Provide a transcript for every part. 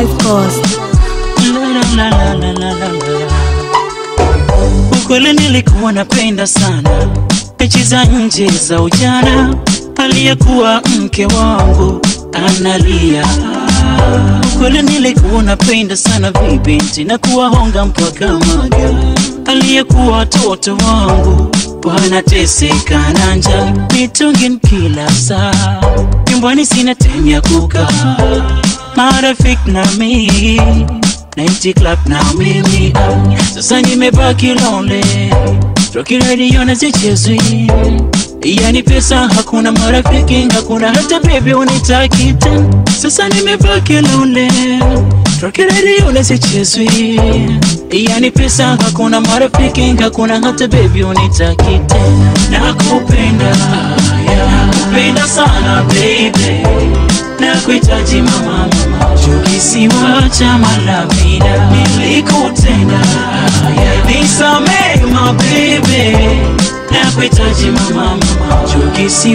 25 Cost. Ukweli nilikuwa napenda sana mechi za nje za ujana, aliyekuwa mke wangu analia. Ukweli nilikuwa napenda sana vibinti na kuwahonga mpaka maga, aliyekuwa watoto wangu wanateseka na njaa, mitungin kila saa, nyumbani sina time ya kukaa, marafiki na mimi. Night club na mimi. Sasa nimebaki lonely. Rocky radio na zichezwi Yani pesa hakuna marafiki hakuna. Hata bebi unitaki tena. Sasa nimebaki lonely. Na zichezwi Yani pesa hakuna marafiki hakuna. Hata bebi unitaki tena. Nakupenda yeah, nakupenda sana baby Nakuhitaji mama. Mama Chukisiwa cha malavida Nilikutenda. Nisamee mabebe Nakuhitaji mama.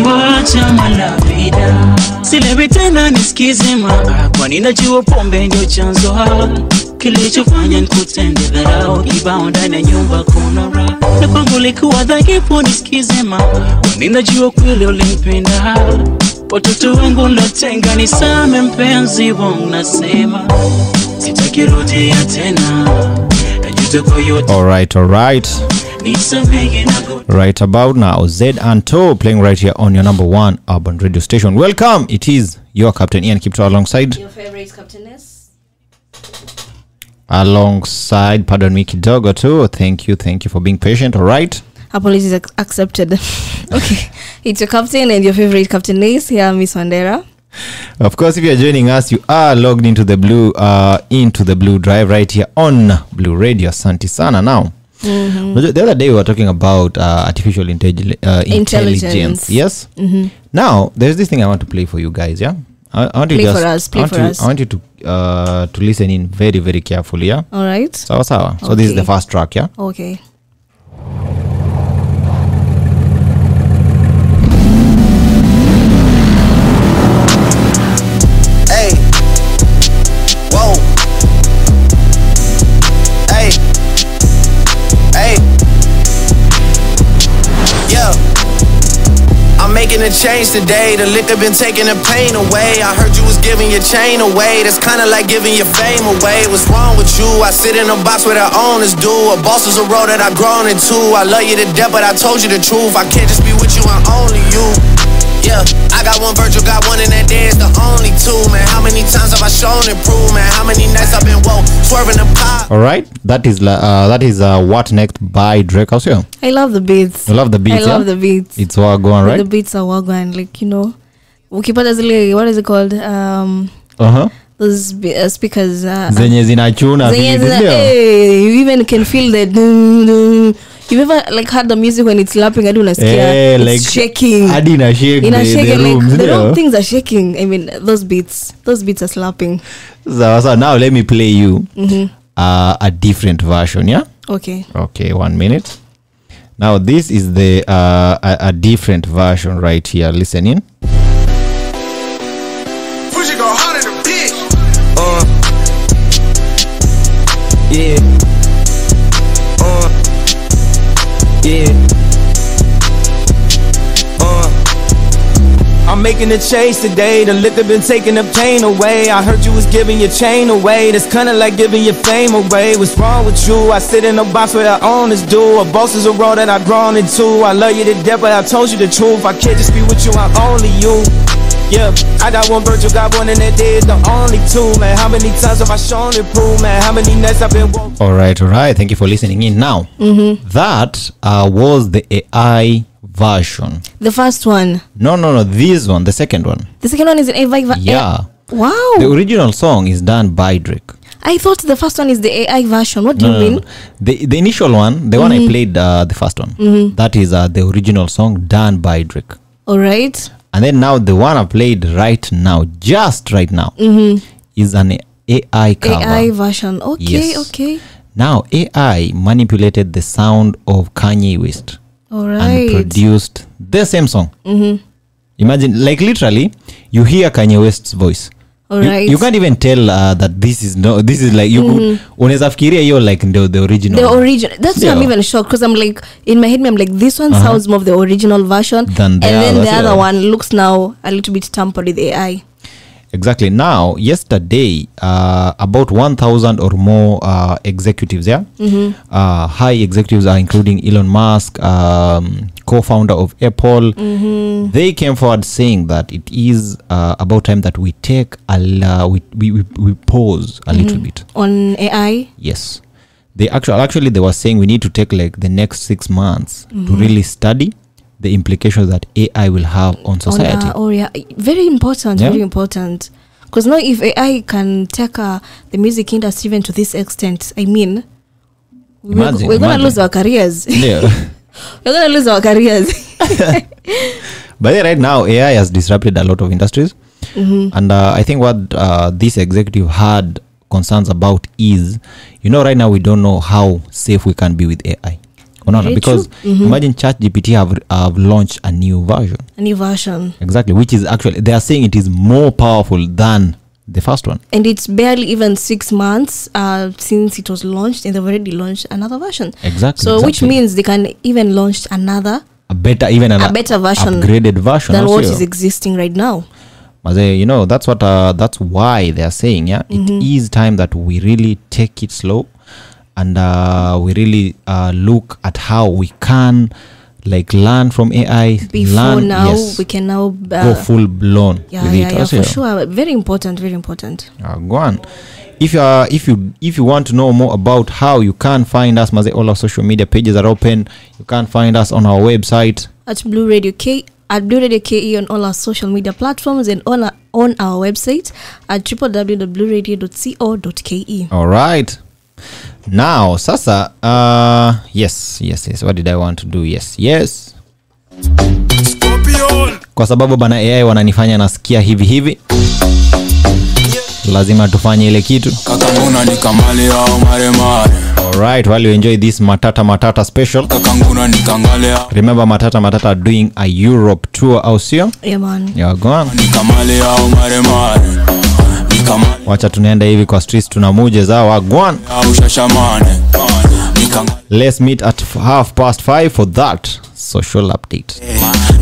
Mama cha malavida Silewi tena nisikize mama, Kwani najua pombe ndio chanzo Kilichofanya nikutende dharau Kibao ndani ya nyumba kuna raha. Na kwangu likuwa dhaifu nisikize mama, Kwani najua kweli ulimpenda Watoto wangu natenga nisame mpenzi wangu nasema sitakirudia tena najuta kwa yote Alright, alright. Right about now, Z and Toe playing right here on your number one urban radio station. Welcome. It is your captain Ian Kipto alongside Your favorite captainess? alongside pardon me Kidogo too. Thank you, thank you for being patient. All right. Apologies ac- accepted. okay. It's your captain and your favorite captainess here, Miss Wandera. Of course, if you're joining us, you are logged into the blue uh, into the blue drive right here on Blue Radio. Santi sana. Now, Unajua, the other day we were talking about uh, artificial intelli- uh, intelligence. Intelligence. Yes. Now, there's this thing I want to play for you guys. Yeah. I, I want you just, for us, play I want for you, us. I want you to uh, to listen in very very carefully. Yeah. All right. Sawa sawa. So this is the first track. Yeah. Okay. Making a change today. The liquor been taking the pain away. I heard you was giving your chain away. That's kinda like giving your fame away. What's wrong with you? I sit in a box where the owners do. A boss is a role that I've grown into. I love you to death, but I told you the truth. I can't just be with you and only you. Yeah, I got one Virgil, got one in that day, it's the only two, man. How many times have I shown and proved, man? How many nights I've been woke, swerving the? All right. That is uh, that is uh, what next by Drake. How's? I love the beats. I love the beats. I love the beats. It's all going right. The beats are wagwan. Like, you know, ukipata zile, what is it called? Um, Uh huh. those uh, speakers. Uh, Zenye zinachuna. zenye zina- hey, you even can feel the dun, dun. You've ever like had the music when it's slapping hadi unasikia it's like, shaking. hadi ina shake Ina shake the and, room, like the ndio? things are shaking. I mean those beats, those beats are slapping. Sawa sawa. Now let me play you uh, a different version. Yeah. Okay. Okay, one minute. Now this is the uh, a, a different version right here. Listen in. Fuji go hard in the bitch. Uh. Yeah. Uh. Yeah. I'm making a change today. The liquor been taking the pain away. I heard you was giving your chain away. That's kinda like giving your fame away. What's wrong with you? I sit in a box where the owners do. A boss is a role that I've grown into. I love you to death, but I told you the truth. I can't just be with you, I'm only you. Yeah, I got one Virgil, got one in that day, it's the only two, man. How many times have I shown it, prove, man? How many nights I've been woke? All right, all right. Thank you for listening in. Now that uh, was the AI version. The first one. No, no, no. This one, the second one. The second one is an AI. va- Yeah. Wow. The original song is done by Drake. I thought the first one is the AI version. What do No, you no, mean? no. The the initial one, the one I played, uh, the first one, that is uh, the original song done by Drake. All right. And then now the one I played right now, just right now, is an AI cover. AI version. Okay. Yes. Okay. Now AI manipulated the sound of Kanye West All and produced the same song. Imagine, like literally, you hear Kanye West's voice, you, alright. you can't even tell uh, that this is no this is like you could unaweza fikiria hiyo like the, the original. The original. That's why i'm even shocked because i'm like in my head i'm like this one sounds more of the original version. Than the and then the other yeah. one looks now a little bit tampered with ai exactly. Now yesterday uh, about 1000 or more uh, executives yeah? Uh, high executives are including elon musk um, co-founder of apple. They came forward saying that it is uh, about time that we take a we, we, we, pause a little bit. On ai yes. They actually actually they were saying we need to take like the next six months to really study the implications that ai will have on society On, uh, or yeah, very important, Yeah. very important. Because now, if AI can take uh, the music industry even to this extent, I mean, we're, Imagine, we're going to lose our careers. yeah we're gonna lose our careers. but yeah, right now ai has disrupted a lot of industries and uh, i think what uh, this executive had concerns about is you know right now we don't know how safe we can be with ai unaona because imagine chat gpt have, have launched a new version. A new version, exactly which is actually they are saying it is more powerful than the first one. And it's barely even six months uh, since it was launched, and they've already launched another version. exactly So, which means they can even launch another a better even an a better version upgraded version than what also. is existing right now. Maze, you know that's what uh, that's why they are saying yeah it is time that we really take it slow and uh, we really uh, look at how we can like learn from ai Before learn, now, yes, we can now uh, go full blown yeah, with yeah, it yeah, for sure. Very important, very important. Uh, go on. If you are if you if you want to know more about how you can find us maze all our social media pages are open. You can find us on our website. At Blue Radio K at Blue Radio KE on all our social media platforms and on our, on our website at www.blueradio.co.ke. all right now sasa uh yes yes yes. What did i want to do? Yes yes. Kwa sababu bana ai wananifanya nasikia hivi hivi. Lazima tufanye ile kitu. Kakanguna ni kamali au maremare alright while you enjoy this matata matata special. Remember matata matata are doing a europe tour au sio? Yeah, man. Wacha tunaenda hivi kwa streets tunamuje za wagwan. Let's meet at half past 5 for that social update.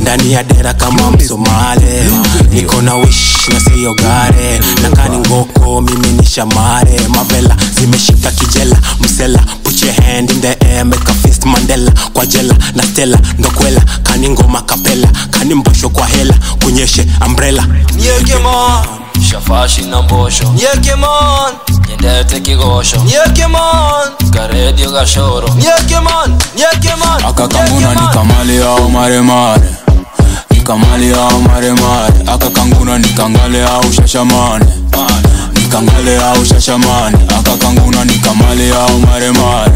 Ndani ya dera kama msomale niko na wish na siyo gare. Na kani ngoko mimi ni shamare. Mavela zimeshika kijela. Msela puche your hand in the air make a fist mandela. Kwa jela na stela ndokwela kani ngoma kapela. Kani mbosho kwa hela. Kunyeshe umbrella. Nyekemon, shafashi na mbosho. Nyekemon, nyendete kigosho. Nyekemon, karedio gashoro. Nyekemon, Nyekemon, akakambuna ni kamali au maremare ni au maremare akakanguna ni kangale au shashamane. Ni au shashamane. Akakanguna ni au maremare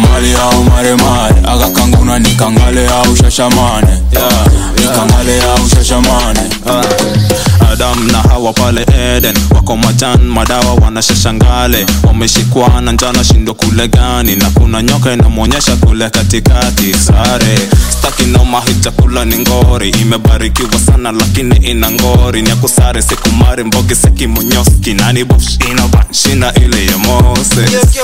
ni kamali au maremare akakanguna nikangale au shashamane. Yeah. ni kangale au shashamane adam na hawa pale eden. Wako majan madawa wanashashangale. Wameshikwa na njana shindo kule gani? Na kuna nyoka inamwonyesha kule katikati. Sare staki noma hii chakula ni ngori. Imebarikiwa sana lakini ina ngori. Ni akusare sikumari mbogi sekimonyoski nani bush inabanshina ile ya mose yes,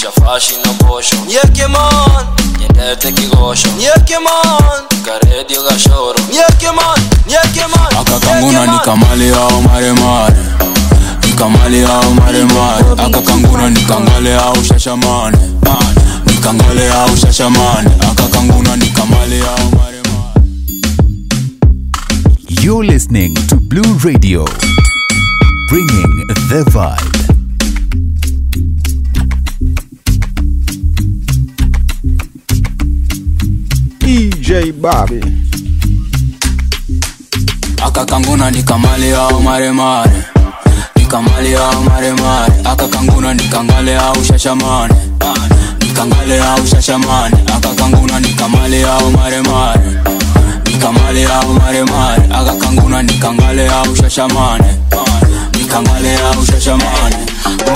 shafashi na mbosho Nyekemon, nyendete kigosho. Nyekemon, karedio gashoro. Nyekemon, Nyekemon, akakanguna ni kamali au maremare Nikamali au maremare akakanguna ni kangale au shashamane Nikangale au shashamane akakanguna ni kamali au maremare You're listening to Blue Radio, bringing the vibe. Dj Bobby. akakanguna ni kamali au maremare ni kamali au maremare akakanguna nikangale au shashamane. Nikangale au shashamane. Akakanguna ni kamali au maremare ni kamali au maremare akakanguna ni kangale au shashamane ni kangale au shashamane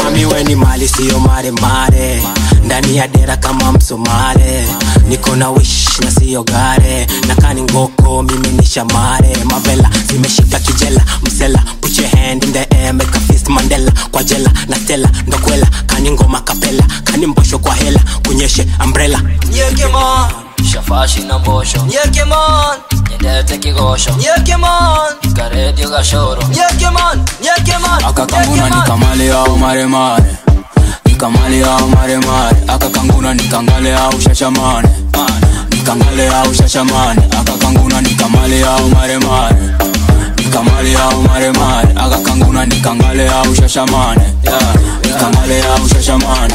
mami weni mali siyo mare mare ndani ya dera kama msomare niko na wish na siyo gare. Nakani ngoko mimi ni shamare. Mavela zimeshika kijela. Msela puche your hand in the air make a fist mandela. Kwa jela na stela ndokwela kani ngoma kapela. Kani mbosho kwa hela. Kunyeshe umbrella. Nyekemon Shafashi na mbosho. Nyekemon Nyendete kigosho Karedio gashoro. Akakanguna nikamale au maremare. Nikamale au maremare. Akakanguna nikangale au shashamane. Nikangale au shashamane. Akakanguna nikamale au maremare. Nikamale au maremare. Akakanguna nikangale au shashamane. Nikangale au shashamane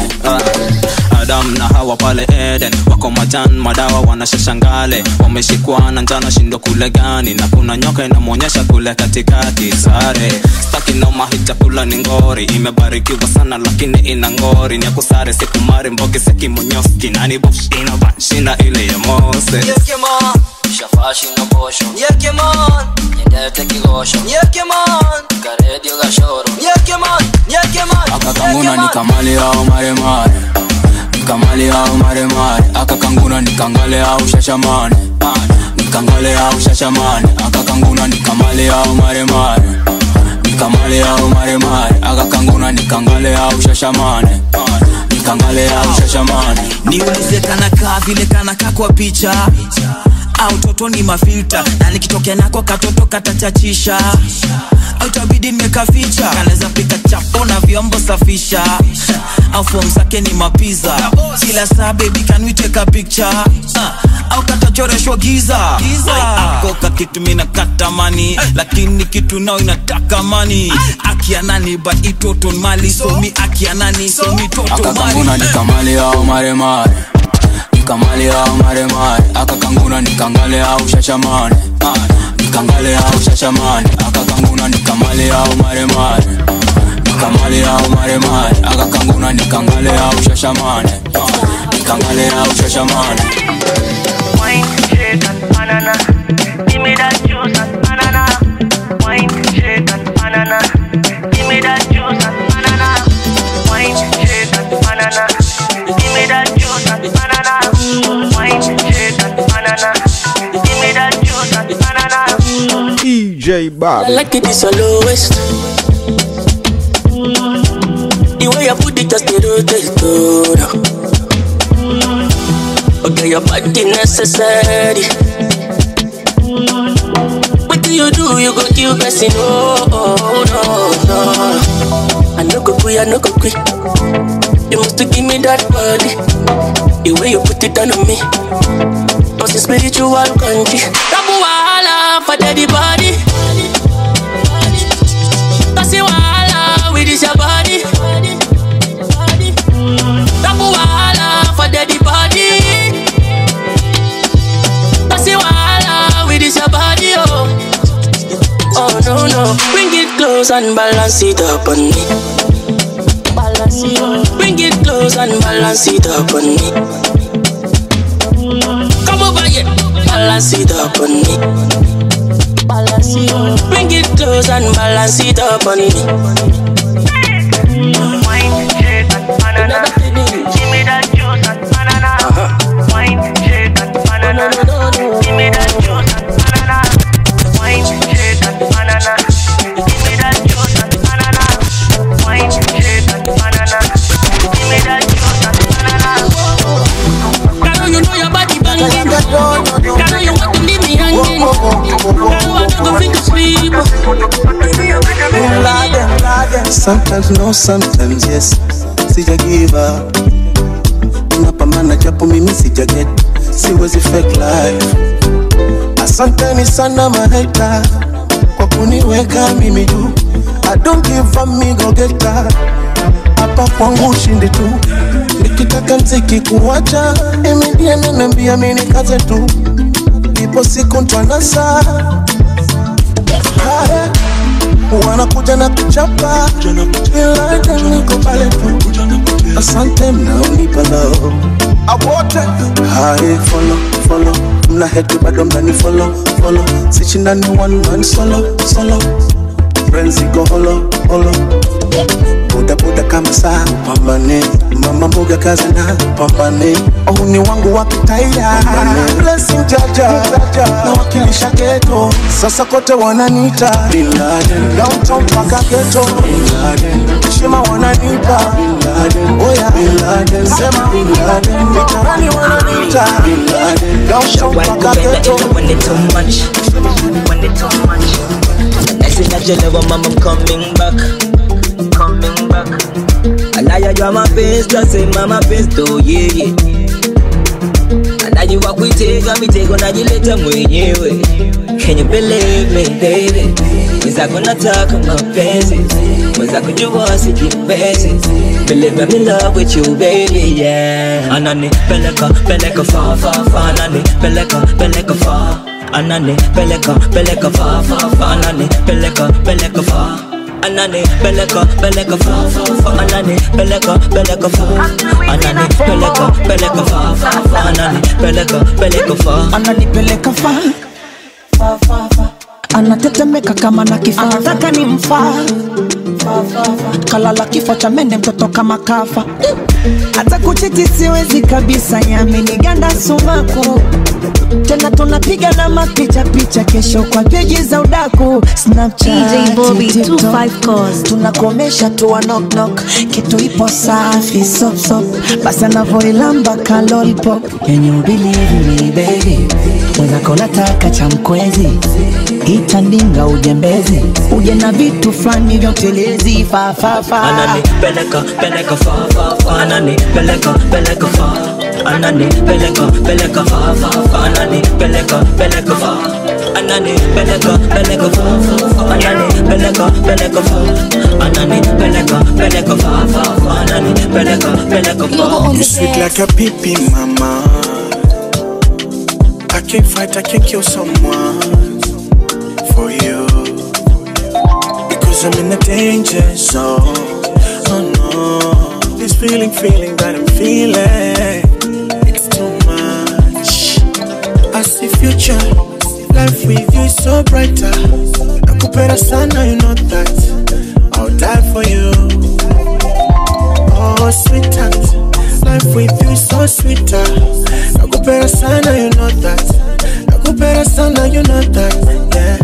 adam na hawa pale eden. Wako majan madawa wanashashangale. Wameshikwana njana shindo kule gani? Na kuna nyoka inamwonyesha kule katikati sare. Staki noma hii chakula ni ngori. Imebarikiwa sana lakini ina ngori. Ni akusare sikumari mbogi sekimonyoski nani bush inabanshinda ile ya mose. Shafashi na Karedio gashoro. Akakanguna nikamale au maremare nikamale au maremare akakanguna nikangale au shashamane. Nikangale au shashamane akakanguna nikamale au maremare. Nikamale au maremare akakanguna nikangale au shashamane. Nikangale au shashamane. Niulize kanakaa vile kanakaa kwa picha au toto ni mafilta na nikitokea nako katoto katachachisha. Au tabidi nimekaficha kanaweza pika chapo na vyombo safisha. Au fom zake ni mapiza. Kila saa bebi can we take a picture? Uh, au katachoreshwa giza. Akoka kitu mina katamani lakini kitu nao inataka mani akianani but itoton mali. Somi akianani somi toto akakanguna mali. nikamale au maremare nikamale au maremare akakanguna nikangale au shashamane nikangale au shashamane akakanguna maremare akakanguna nikangale au shashamane nikangale au shashamane Wine, shake and banana. Give me that juice and DJ I like it, it's your lowest. The way you put it just the rotate good. Okay, your body necessary. What do you do? You go kill person? Oh, oh, no, no. I no go quit, I no go quit. You must give me that body. The way you put it on me. Must be spiritual country. Wahala for daddy body. Kasi wahala with this your body. Rabu wahala for daddy body. Kasi wahala with this your body, oh. Oh no no, bring it close and balance it up on me. Balance it up. Bring it close and balance it up on me. Come over here, balance it up on me. Bring it close and balance it up on me. Sometimes no, sometimes yes. Sija give up. Napambana japo mimi sija get. Siwezi fake life. Asanteni sana maheta kwa kuniweka mimi juu. I don't give a me go get that. Hapa kwangu ushindi tu. Nikitaka mziki kuwacha, imedie naniambia mimi nikaze tu. Ipo siku ntwanasa. Haya wanakuja na kuchapa. Ila niko pale tu. Asante mnaonipa lao awote hai follow follow. Mna heti bado mnani follow follow. Sichindani one man solo solo friends go holo holo buda buda kama saa pambane mama mboga kazi na pambane uhuni wangu wakitaira blessing jaja na wakilisha geto sasa kote wananiita Bin Laden. downtown mpaka geto Bin Laden. heshima wananipa Bin Laden. oya Bin Laden. sema Bin Laden. mitaani wananiita Bin Laden. downtown mpaka geto when it's too much. When it's too much. That you know, mom, I'm coming back. Coming back. And now you got my face, just say mama face, do yeah, yeah. And now you walk with take, and me take on you later mwenyewe. Can you believe me, baby? Mwenzako nataka mapenzi Mwenzako jua sijiwezi Believe I'm in love with you, baby, yeah Anani peleka, peleka far, far, far Anani peleka, peleka far Anani peleka, peleka fa fa fa. Anane peleka, peleka fa. Anane peleka, peleka fa fa fa. Anane peleka, peleka fa. Anane peleka, peleka fa fa fa. Anane peleka, peleka fa. Anane peleka fa. Fa, fa, fa. anatetemeka kama na kifaa anataka ni mfaa kalala kifo cha mende mtoto kama kafa. Hata kuchiti siwezi kabisa. Yameniganda sumaku tena tunapiga na mapicha picha kesho kwa peji za udaku. Snapchat, DJ Bobby, TikTok. 25 calls. tunakomesha tu wa knock knock. Kitu ipo safi sop sop. Basi anavoilamba kalolpop yenye you believe me baby? Mwenzako nataka cha mkwezi. Itandinga ujembezi. Uje na vitu fulani vya utelezi. Fafafa Anani peleka, peleka far, far, far Anani peleka, peleka far Anani peleka, peleka far, far, far Anani peleka, peleka far Anani peleka, peleka far, far, far Anani peleka, peleka far Anani peleka, peleka far, far, far Anani peleka, peleka far You sweet like a pippin, mama. I can't fight, I can't kill someone for you. Because I'm in a danger zone. Oh no. This feeling, feeling that I'm feeling. So brighter. Nakupenda sana, you know that. I'll die for you. Oh, sweetheart. Life with you so sweeter. Nakupenda sana, you know that. Nakupenda sana, you know that. Yeah.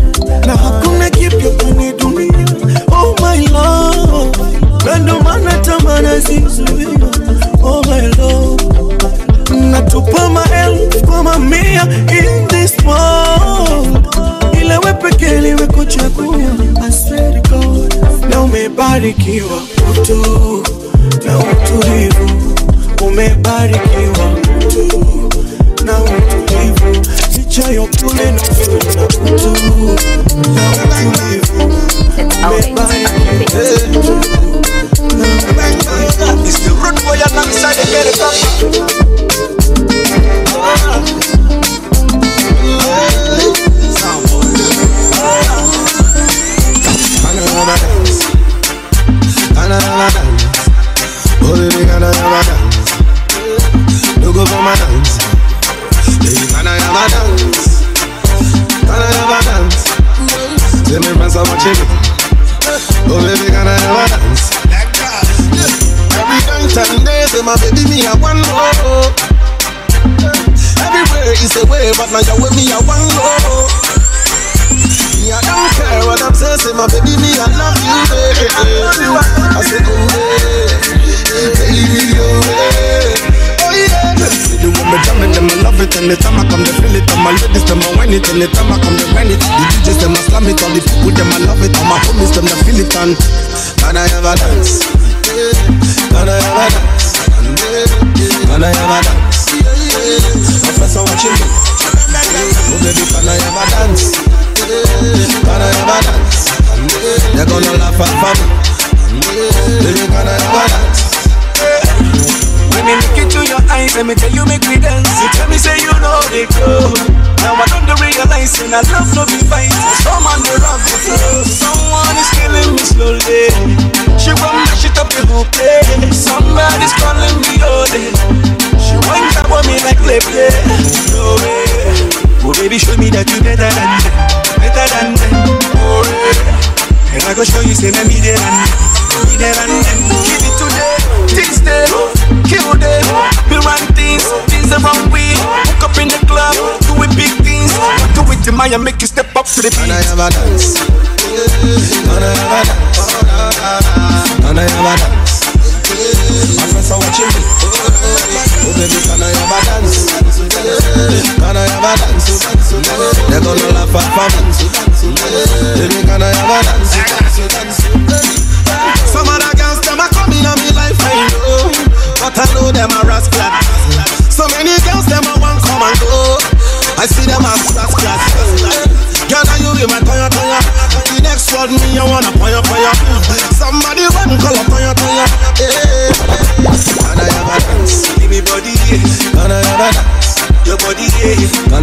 Na hakuna kipya kwenye dunia. Oh my love. Na ndo maana tamana zizuia. Oh my love. Natupa maelfu kwa mamia in this world. Ila we pekee liwe kuchagua. I. Na umebarikiwa. Utu na utulivu. Umebarikiwa. Utu na utulivu. Licha ya na utu na utulivu. Umebarikiwa belly Another dance, oh baby, another dance. No go for my dance, baby, can I have a dance? Can I have a dance? Tell me, man, so much it. Oh baby, can I have a dance? Every night and day, say my baby, me a one oh. Everywhere is a way, but now you're with me a one oh. Me I don't care what I'm saying, say my baby, me I love you, baby. I say, oh yeah, baby, oh yeah. Oh yeah. The way me jam it, them I love it Anytime I come, they feel it All my ladies, them I whine it Anytime I come, they whine it The DJs, them I slam it All the people, them I love it All my homies, them they feel it And can I a dance? Can I a dance? Can I a dance? Professor, watching me Oh baby, can I have a dance? I have a dance? They're gonna laugh at me can I have a dance? When me look into your eyes, let me tell you make me dance. You tell me say you know the go. Now I don't realize and I love no be fight. Some on the rock. Someone is killing me slowly. She want mash it up the place. Somebody's calling me all day. She want tap on me like play play. No way. Oh baby, show me that you better than them, better than them. Oh, yeah. And I go show you, say, me there and me there and them. Give it today, this day, them, kill them. We run things, things are wrong way. Hook up in the club, doing big things. Do it to and make you step up to the beat. And I have a dance. And I have a dance. And I have a dance. My friends are watching me. Oh baby, can I have a dance? Can I have a dance? They're gonna laugh at me. Baby, can I have a dance? Some other girls them a coming on me life, I know, but I know them a rascal. So many girls them a want come and go. I see them as rascals. Girl, now you be my toya toya. The next one me I wanna poya poya. Somebody run call up poya toya. Yeah. Can I have a dance? Give me body,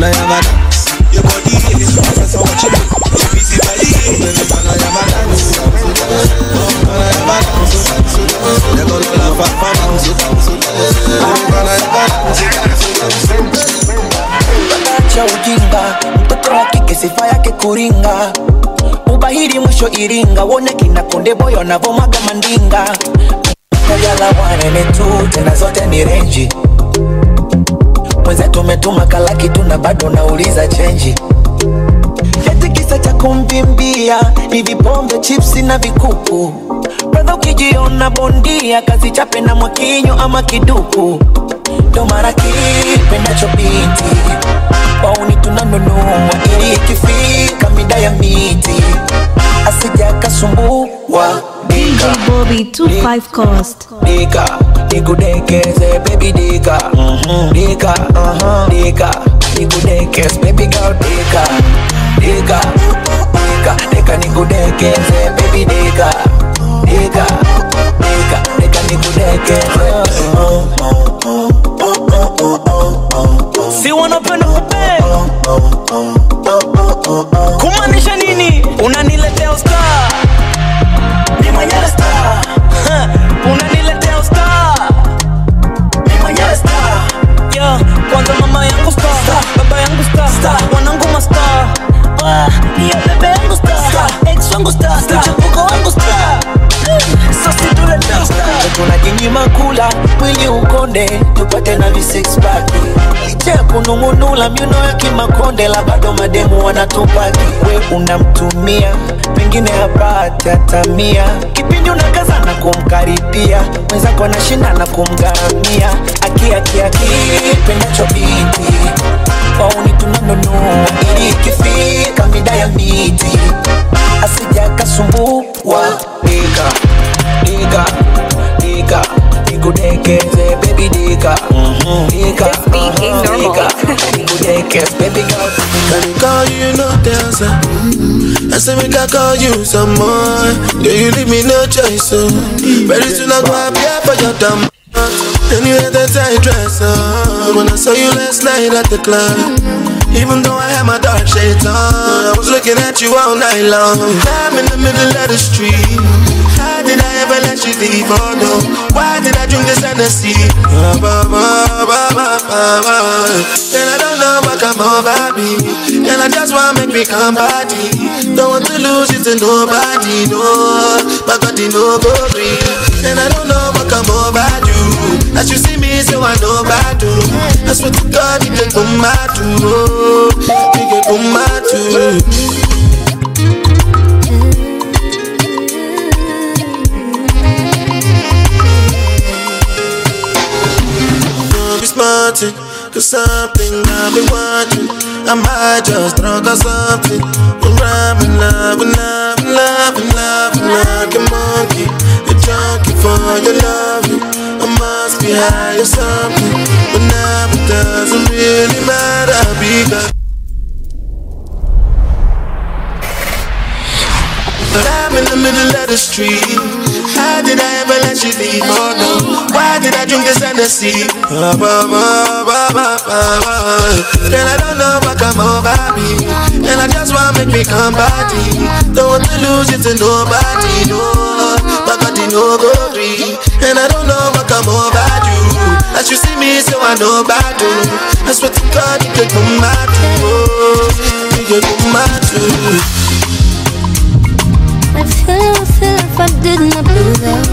yeah. Can I have a dance? Your body, yeah. My friends are watching me. Your busy body. Baby, can I dance? Can I have a dance? They're gonna laugh at me. Baby, can I have a dance? cha ujinga mtoto yake kuringa ubahiri mwisho iringa wone kina konde boyo navomaga mandinga kajala wanene tu tena zote ni renji mwenzetu tumetuma kalaki tu na bado nauliza chenji eti kisa cha kumvimbia ni vipombe chipsi na vikuku. Bradha ukijiona bondia kazi chape na mwakinyo ama kiduku. Ndo mara kipendacho binti wauni tunanunua ili ikifika mida ya miti. Asija kasumbua. Bobby 25 Cost. dika nikudekeze baby dika. Mhm. dika uh-huh. dika. Nikudekeze baby girl dika. Dika. Dika. Dika nikudekeze baby dika. Dika. Dika. Dika nikudekeze. Si wanapenda kupe kumaanisha nini? Unaniletea usta. Ni mwenyewe sta Ah, hiyo bebe yangu sta ex wangu sta mchepuko wangu sta sosituletea sta tunajinyima mwili ukonde tupate na visixpack licha ya kunung'unula miuno ya kimakonde la bado mademu wanatupaki we unamtumia pengine hapati hatamia kipindi unakaza na kumkaribia mwenzako anashinda na kumgharamia aki pendacho binti wauni tunanunua ili ikifika mida ya miti asija kasumbua dika dika dika nikudekeze baby dika dika dika nikudekeze baby girl Can call you no dancer? I say make I call you some more. Do you leave me no choice? So very soon I go up here for your dumb. And you had that tight dress on when I saw you last night at the club. Even though I had my dark shades on, I was looking at you all night long. I'm in the middle of the street. Did I ever let you leave? Oh no, why did I drink this Hennessy? Ah, ba. And I don't know what come over me. And I just wanna make me come body. Don't want to lose it to nobody, no. My body no go green. And I don't know what come over you. As you see me, so I know about you. I swear to God, you get on my too. You get on my too. Smarting, cause something I've been watching. I just drunk or something. I'm in love, in love, in love, in love, like a monkey. A junkie for your loving. I must be high or something. But now it doesn't really matter because. Hennessy? Ah, ba, ba, ba, ba, ba, ba. Girl, I don't know what come over me. And I just wanna make me come body. Don't want to lose it to nobody, no. My body no go free. And I don't know what come over you. As you see me, so I know about you. I swear to God, you get on my too. You get on my too. I feel, I feel if I did not do without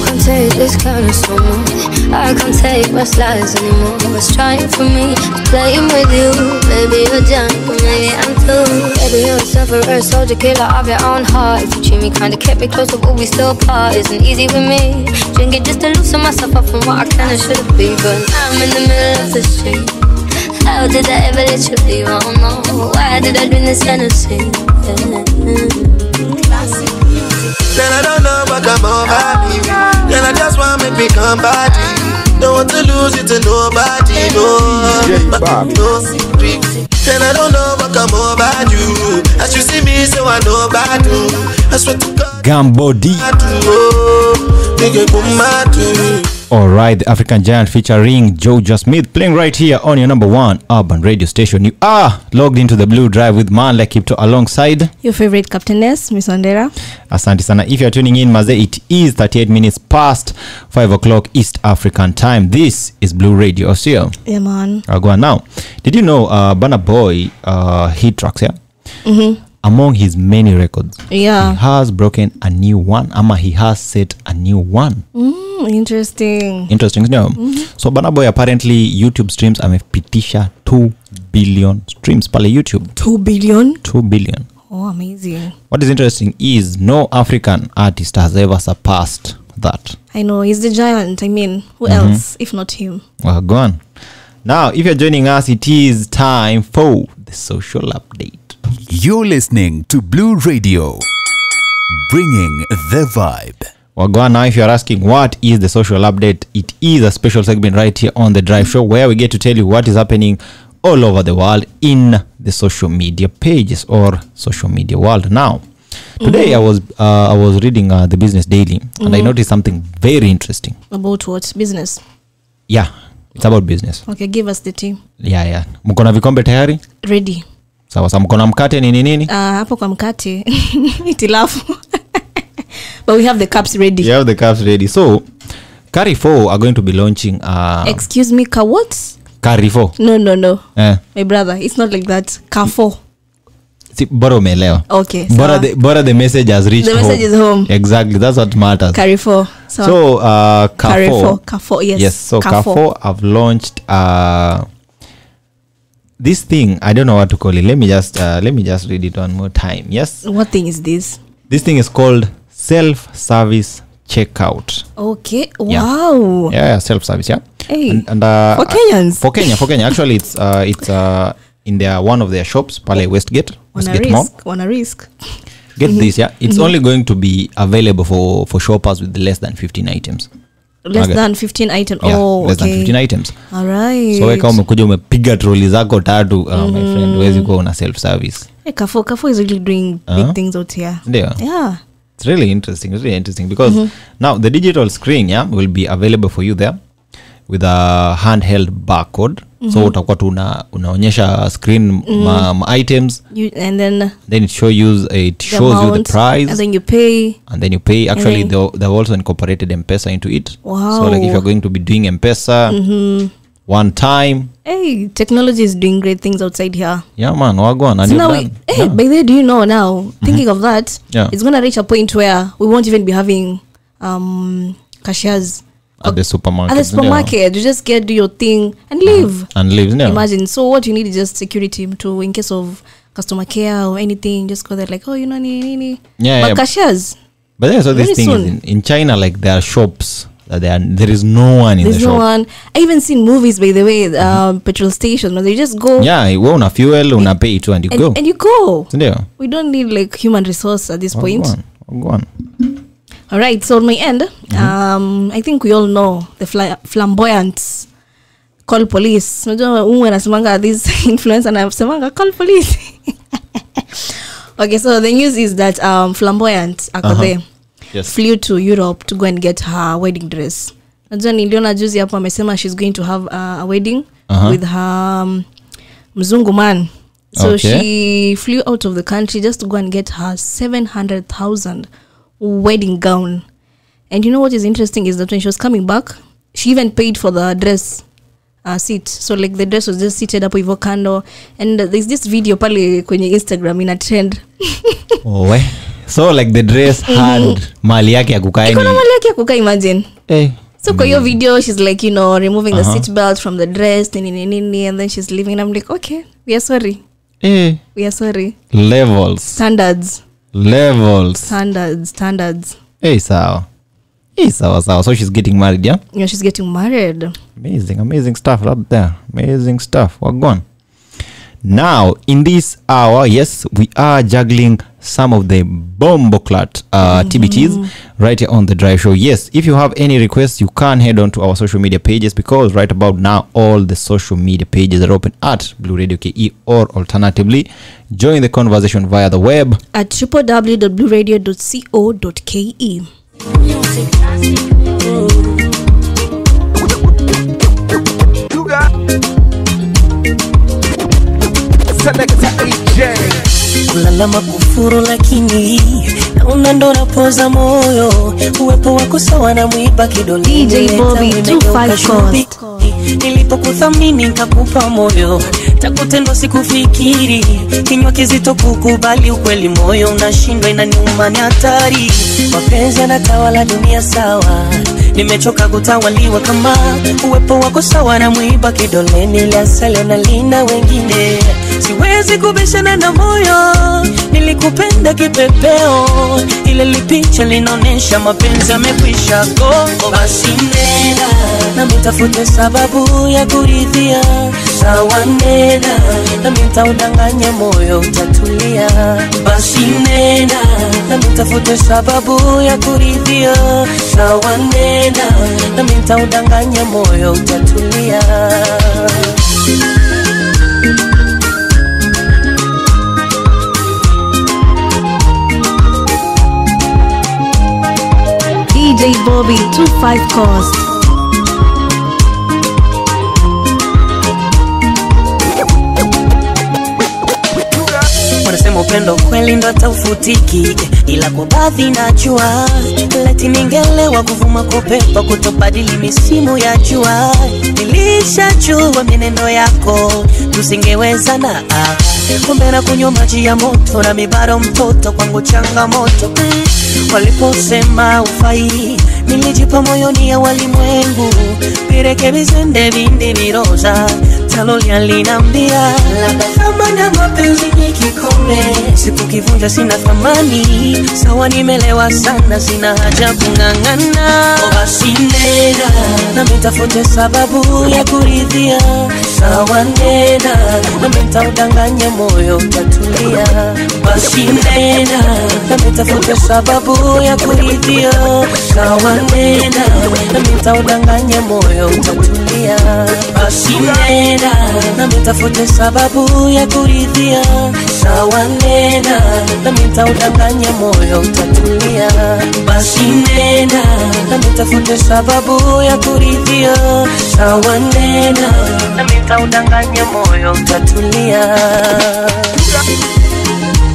you. can't take this kind of someone I can't take my slides anymore. It's trying for me, playing with you. Maybe you're junk, maybe I'm too. Baby, you're a sufferer, soldier, killer of your own heart. If you treat me kinda, kept me closer, but we still part. Isn't easy with me. Drinking just to loosen myself up from what I and should be. But I'm in the middle of the street. How did I ever let you leave? I don't know. Why did I drink this Hennessy? Then I don't know what come over me. Then I just me become body. Don't want to lose it to nobody, no. But no secret. Then I don't know what come over you. As you see me, so I know about you. I swear to God, Gambo D. oh. Alright, the African Giant featuring Jojo Smith playing right here on your number one urban radio station. You are logged into the blue drive with man like Kipto alongside Your favorite captainess, Miss Wandera. Asante sana. If you're tuning in, Maze, it is 38 minutes past 5 o'clock East African time. This is Blue Radio Osio. Yeah, man. I'll go on now. Did you know uh, Burna Boy uh, hit tracks, yeah? Mm-hmm. Among his many records, Yeah. he has broken a new one. Ama he has set a new one. Mm, interesting. interesting no so banaboy boy apparently youtube streams amepitisha 2 billion streams pale youtube 2 billion. 2 billion Oh, amazing. what is interesting is no african artist has ever surpassed that I know he's the giant. I mean, who Mhm. else if not him? well go on now if you're joining us it is time for the social update You're listening to Blue Radio, bringing the vibe. well go on now if you're asking what is the social update it is a special segment right here on the drive show where we get to tell you what is happening all over the world in the social media pages or social media world now today i was uh, i was reading uh, the business daily and i Mhm. noticed something very interesting About what business? yeah it's about business. Okay give us the tea yeah yeah. Mko na vikombe tayari? Ready. Sawa sawa. Mko na mkate nini? Ah, nini uh, kwa mkate. Itilafu but we have the cups ready. You have the cups ready. So carry 4 are going to be launching uh, excuse me ka what? Carry 4 no no no. Eh. my brother it's not like that. Car 4 See, me, Leo. okay, bora, so the, the message has reached the message home. is home exactly that's what matters Carrefour. So, so uh Carrefour, Carrefour. Yes yes so Carrefour. I've launched uh this thing i don't know what to call it let me just uh, let me just read it one more time yes what thing is this this thing is called self service checkout okay wow yeah, yeah self service yeah hey. and, and uh, for kenyans for kenya for kenya actually it's uh it's uh in their one of their shops pale westgate westgate mall risk risk get Mhm. this yeah it's Mhm. only going to be available for for shoppers with less than 15 items less Okay. than 15 item yeah, oh less than 15 items all right so we umekuja umepiga troli zako tatu uh, my Mhm. friend huwezi kuwa una self service hey, Carrefour, Carrefour is really doing Uh-huh. big things out here ndio yeah it's really interesting it's really interesting because Mhm. now the digital screen yeah will be available for you there with a handheld barcode. So Mhm. utakuwa tu una, unaonyesha screen ma, ma items. You and then then it show you it the shows you the price. and then you pay. And then you pay. And actually then- they, they've also incorporated mpesa into it. Wow so like if you're going to be doing mpesa Mhm. one time. Hey technology is doing great things outside here. Yeah man wagwan and so now we, hey, Yeah. by the way, do you know now thinking of that Yeah. it's gonna reach a point where we won't even be having um cashiers at the supermarket at the supermarket yeah. you just get do your thing and leave Uh-huh. and leave. Yeah. imagine so what you need is just security to in case of customer care or anything just go there like oh you know nini, nini. Yeah, but yeah. cashiers But then so this Very thing soon. is in, in China, like there are shops that there are, there is no one in there's the no shop. one i even seen movies by the way um, mm-hmm. petrol stations where they just go Yeah, we una fuel, una pay to and you and, go. and you go Ndio. we don't need like human resource at this Oh, point go on, oh, go on. All right, so on my end, um, I think we all know the fly- flamboyant call police. Unajua huyu anasemanga this influencer anasemanga call police. okay, so the news is that um, flamboyant ako Uh-huh. there Yes. flew to Europe to go and get her wedding dress. Najua niliona juzi hapo amesema she's going to have uh, a wedding Uh-huh. with her um, mzungu man. So Okay. she flew out of the country just to go and get her 700,000 wedding gown. And you know what is interesting is that when she was coming back, she even paid for the dress uh, seat. So like the dress was just seated up hivyo kando. And there's this video pale kwenye Instagram in a trend. Oh, we. So like the dress had mali yake ya kukaa Iko na mali yake ya kukaa imagine. eh, so kwa hiyo video she's like you know removing the Uh-huh. seat belt from the dress nini nini nini and then she's leaving and i'm like okay we are sorry Eh, we are sorry levels standards levels. Standards standards. Hey sawa. Hey sawa sawa. So she's getting married yeah? Yeah she's getting married. Amazing amazing stuff up there amazing stuff. Wagwan now in this hour yes we are juggling some of the bomboclat uh, tbts right here on the drive show. Yes if you have any requests you can head on to our social media pages because right about now all the social media pages are open at blue radio ke or alternatively join the conversation via the web. At www.bluradio.co.ke kulalama makufuru lakini naona ndo napoza moyo. Uwepo wako sawa na mwiba kidoleni DJ Bobby, umegeuka 25 nilipokuthamini nikakupa moyo. Takutendo sikufikiri. Kinywa kizito kukubali ukweli. Moyo unashindwa inaniuma ni hatari. Mapenzi yanatawala dunia sawa. Nimechoka kutawaliwa kama uwepo wako sawa na mwiba. Kidoleni la na lina wengine siwezi kubishana na moyo. Nilikupenda kipepeo. Ile lipicha linaonyesha mapenzi yamekwisha. Gongo basi nena. Na mitafute sababu ya kuridhia. Sawa nena. Na mitaudanganya moyo utatulia. Basi nena. Na mitafute sababu ya kuridhia. Sawa nena. Na mitaudanganya moyo utatulia DJ Bobby 25 Cost. wanasema upendo kweli ndo taufutiki ila kwa baadhi najua leti ningelewa kuvuma kwa pepo kutobadili misimu ya jua nilishajua mienendo yako tusingewezana kumbe na kunywa maji ya moto na mibaro mtoto kwangu changamoto mm. Waliposema ufai. Nilijipa moyoni ya walimwengu virekebizende vindi viroza. Talo linambia labda thamani ya mapenzi ni kikombe. Sikukivunja sina thamani sawa nimelewa sana sina haja kung'ang'ana O basi nena na mitafute sababu ya kuridhia. Sawa nena na mitaudanganya moyo utatulia basi nametafuta sababu ya kuridhia. Sawa nena na moyo utatulia Washindena, nametafuta sababu ya kuridhia. Sawa nena na moyo utatulia Washindena, nametafuta sababu ya kuridhia. Sawa nena na moyo utatulia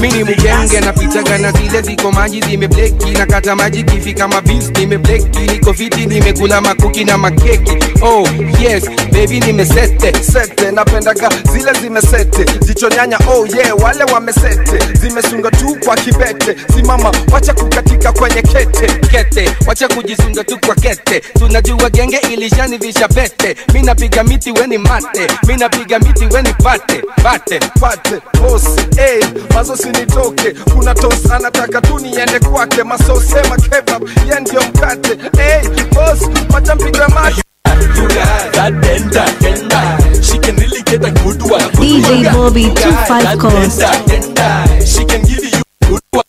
mini mgenge napitaga na zile ziko maji zimebleki na kata maji kifika mabis nimebleki niko fiti nimekula makuki na makeki. Oh yes baby nimesete sete napendaga zile zimesete. Zichonyanya oh yeah wale wamesete. Zimesunga tu kwa kibete. Simama wacha kukatika kwenye kete kete. Wacha kujisunga tu kwa kete. Tunajua genge ilishanivisha pete. Mi napiga miti weni mate. Mi napiga miti weni pate pate pate. Bos hey, mazo sinitoke kuna tos anataka tu niende kwake masosema kebab ye ndio mkate hey, bos wacha mpiga maji. She can really get a good one. DJ. Bobby, 25 that cost. Tender, tender. She can give you good one.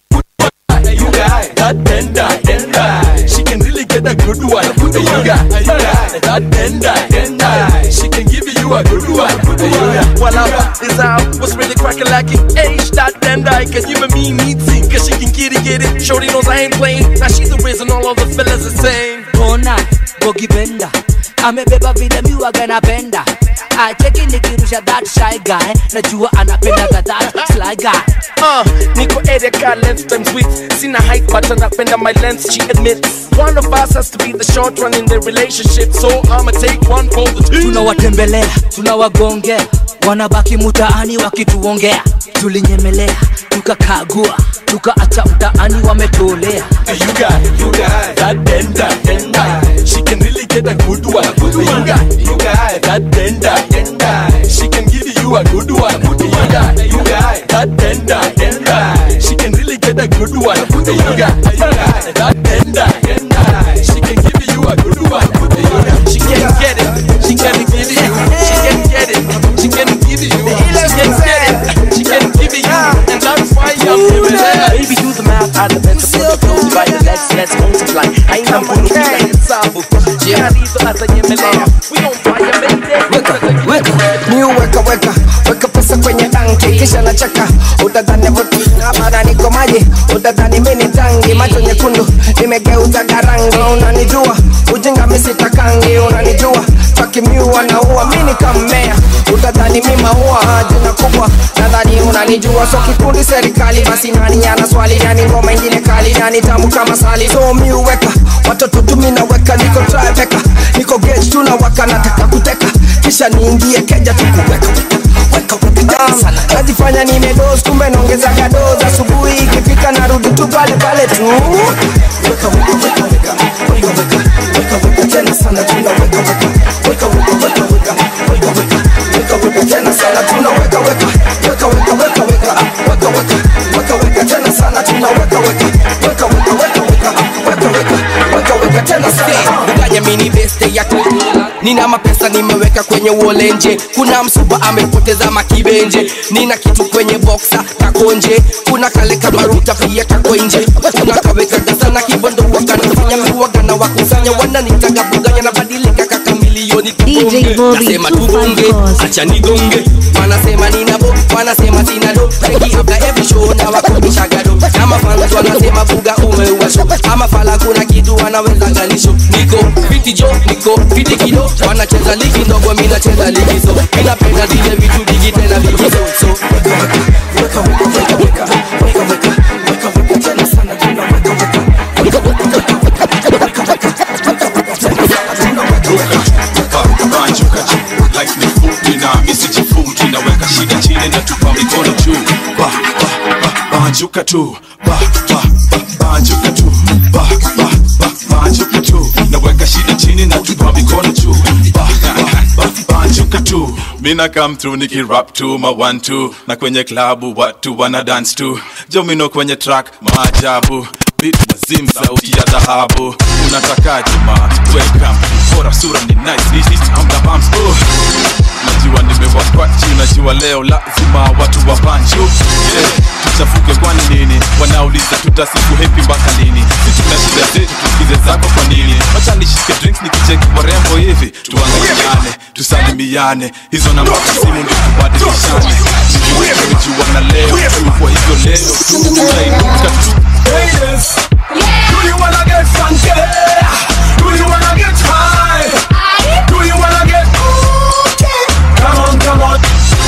You got that tender, tender. She can really get a good one. Good one. You got, you got that tender, tender. She can give you a good one. Good one. Well, I is out. What's really cracking like it? Age that then I can you and me meeting. Cause she can get it, get it. Shorty knows I ain't playing. Now she's the reason all of the fellas the same. kona bogi benda amebeba vile miwaga napenda I cheki nikirusha that shy guy najua anapendaga that sly guy Uh, niko car length times width. sina height, but anapenda my length. She admits one of us has to be the short one in the relationship. So I'ma take one for the team. tunawatembelea tunawagongea wanabaki mutaani wakituongea tulinyemelea tukakagua tukaacha mtaani wametolea You got, you got that tender, tender. She can really get a good one. You got, you got that tender, tender. She can give you a good one. You got, you got that tender, tender. She can really get a good one. You got, you got that tender, tender. She can give you a good one. She can Baby, do the mouth, I depend upon the flow. Divide the legs, let's multiply. I ain't number one, I ain't sabo. Yeah, these are the yellow. We don't buy your medicine. Wake up, wake up, new wake up, wake weka, weka. Weka pesa kwenye tanki, kisha na chaka. Utadhani voti, hapana niko maji. Utadhani mimi tangi, macho nyekundu. Nimegeuza garangi, unanijua. Ujinga mimi sitakangi, unanijua. Takimiua naua mini kammea utadhani mi maua jina kubwa. Nadhani unanijua so kikundi serikali basi nani ana swali? Yani ngoma ingine kali yani tamu kama sali. So miuweka watoto tumi naweka niko tribeka niko gage tunawaka nataka kuteka. Kisha niingie keja tukuweka Ah, najifanya nimedos kumbe naongeza gados asubuhi ikifika narudi tu pale pale tu. Weka, weka, weka, weka, weka, weka, weka, weka, tena sana tunaweka weka nina mapesa nimeweka kwenye uolenje kuna msuba amepoteza makibenje nina kitu kwenye boksa kakonje kuna kale kamaruta pia kako nje gasa na kibondo wakanafanya miwagana wakusanya wananitaga buganya na DJ Bobby, nasema tugonge acha nigonge. Wanasema nina bo wanasema sina do. After every show na wakumbishaga do kama fans wanasema buga umeuwasho ama fala kuna kitu wanaweza ganisho niko fiti jo niko fiti kido wanacheza ligi ndogo mimi nacheza ligi so. Mimi zile vitu digi chini mikono juu? Ba, ba, ba, banjuka tu. Ba, ba, ba, banjuka tu. Ba, ba, ba, banjuka tu. Naweka shida chini natupa mikono juu. Ba, banjuka tu mina come through nikirap tu ma one two. Na kwenye klabu watu wana dance tu jomino kwenye track maajabu. Beat mazim sauti ya dhahabu. Unatakaje ma welcome. Bora sura ni nice this is amda bumps oh najua nimewakwachi najua leo lazima watu wapanchu wanauliza tutasiku hepi mpaka lini? Si tuna shida zetu tusikize zako kwa nini? Wacha nishike drinks nikicheki warembo hivi. Tuangaliane tusalimiane. Hizo namba za simu ndio tubadilishane. Nimejua na leo kwa hivyo leo. Tu tutainuka tu. Ladies, do you wanna get funky? Do you wanna get high? Do you wanna get okay? Come on, come on.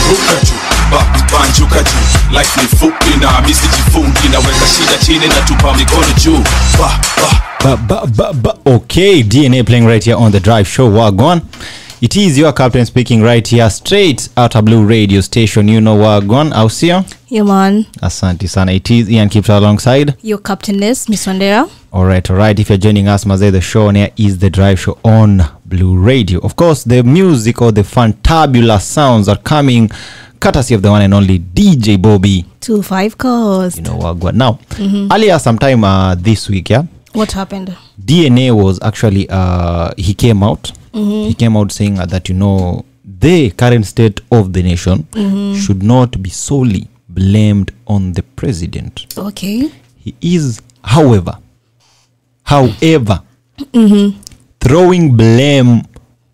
ruka juu ba, banjuka juu life ni fupi na misijifungi naweka shida chini na tupa mikono juu ba, ba, Ba, ba, ba, ba. Okay, DNA playing right here on the Drive Show. Wagwan. It is your captain speaking right here, straight out of Blue Radio Station. You know Wagwan, Ausia. Yeah, man. Asante sana. It is Ian keeps alongside. Your captainess, Miss Wandera. All right, all right. If you're joining us, Mazay, the show on air is the Drive Show on Blue Radio. Of course, the music or the fantabulous sounds are coming courtesy of the one and only DJ Bobby. Two five cost. You know Wagwan. Now, Mhm. earlier sometime uh, this week, yeah, What happened? DNA was actually uh, he came out. Mhm. He came out saying uh, that you know the current state of the nation Mhm. should not be solely blamed on the president. Okay. He is, however, however, Mhm. throwing blame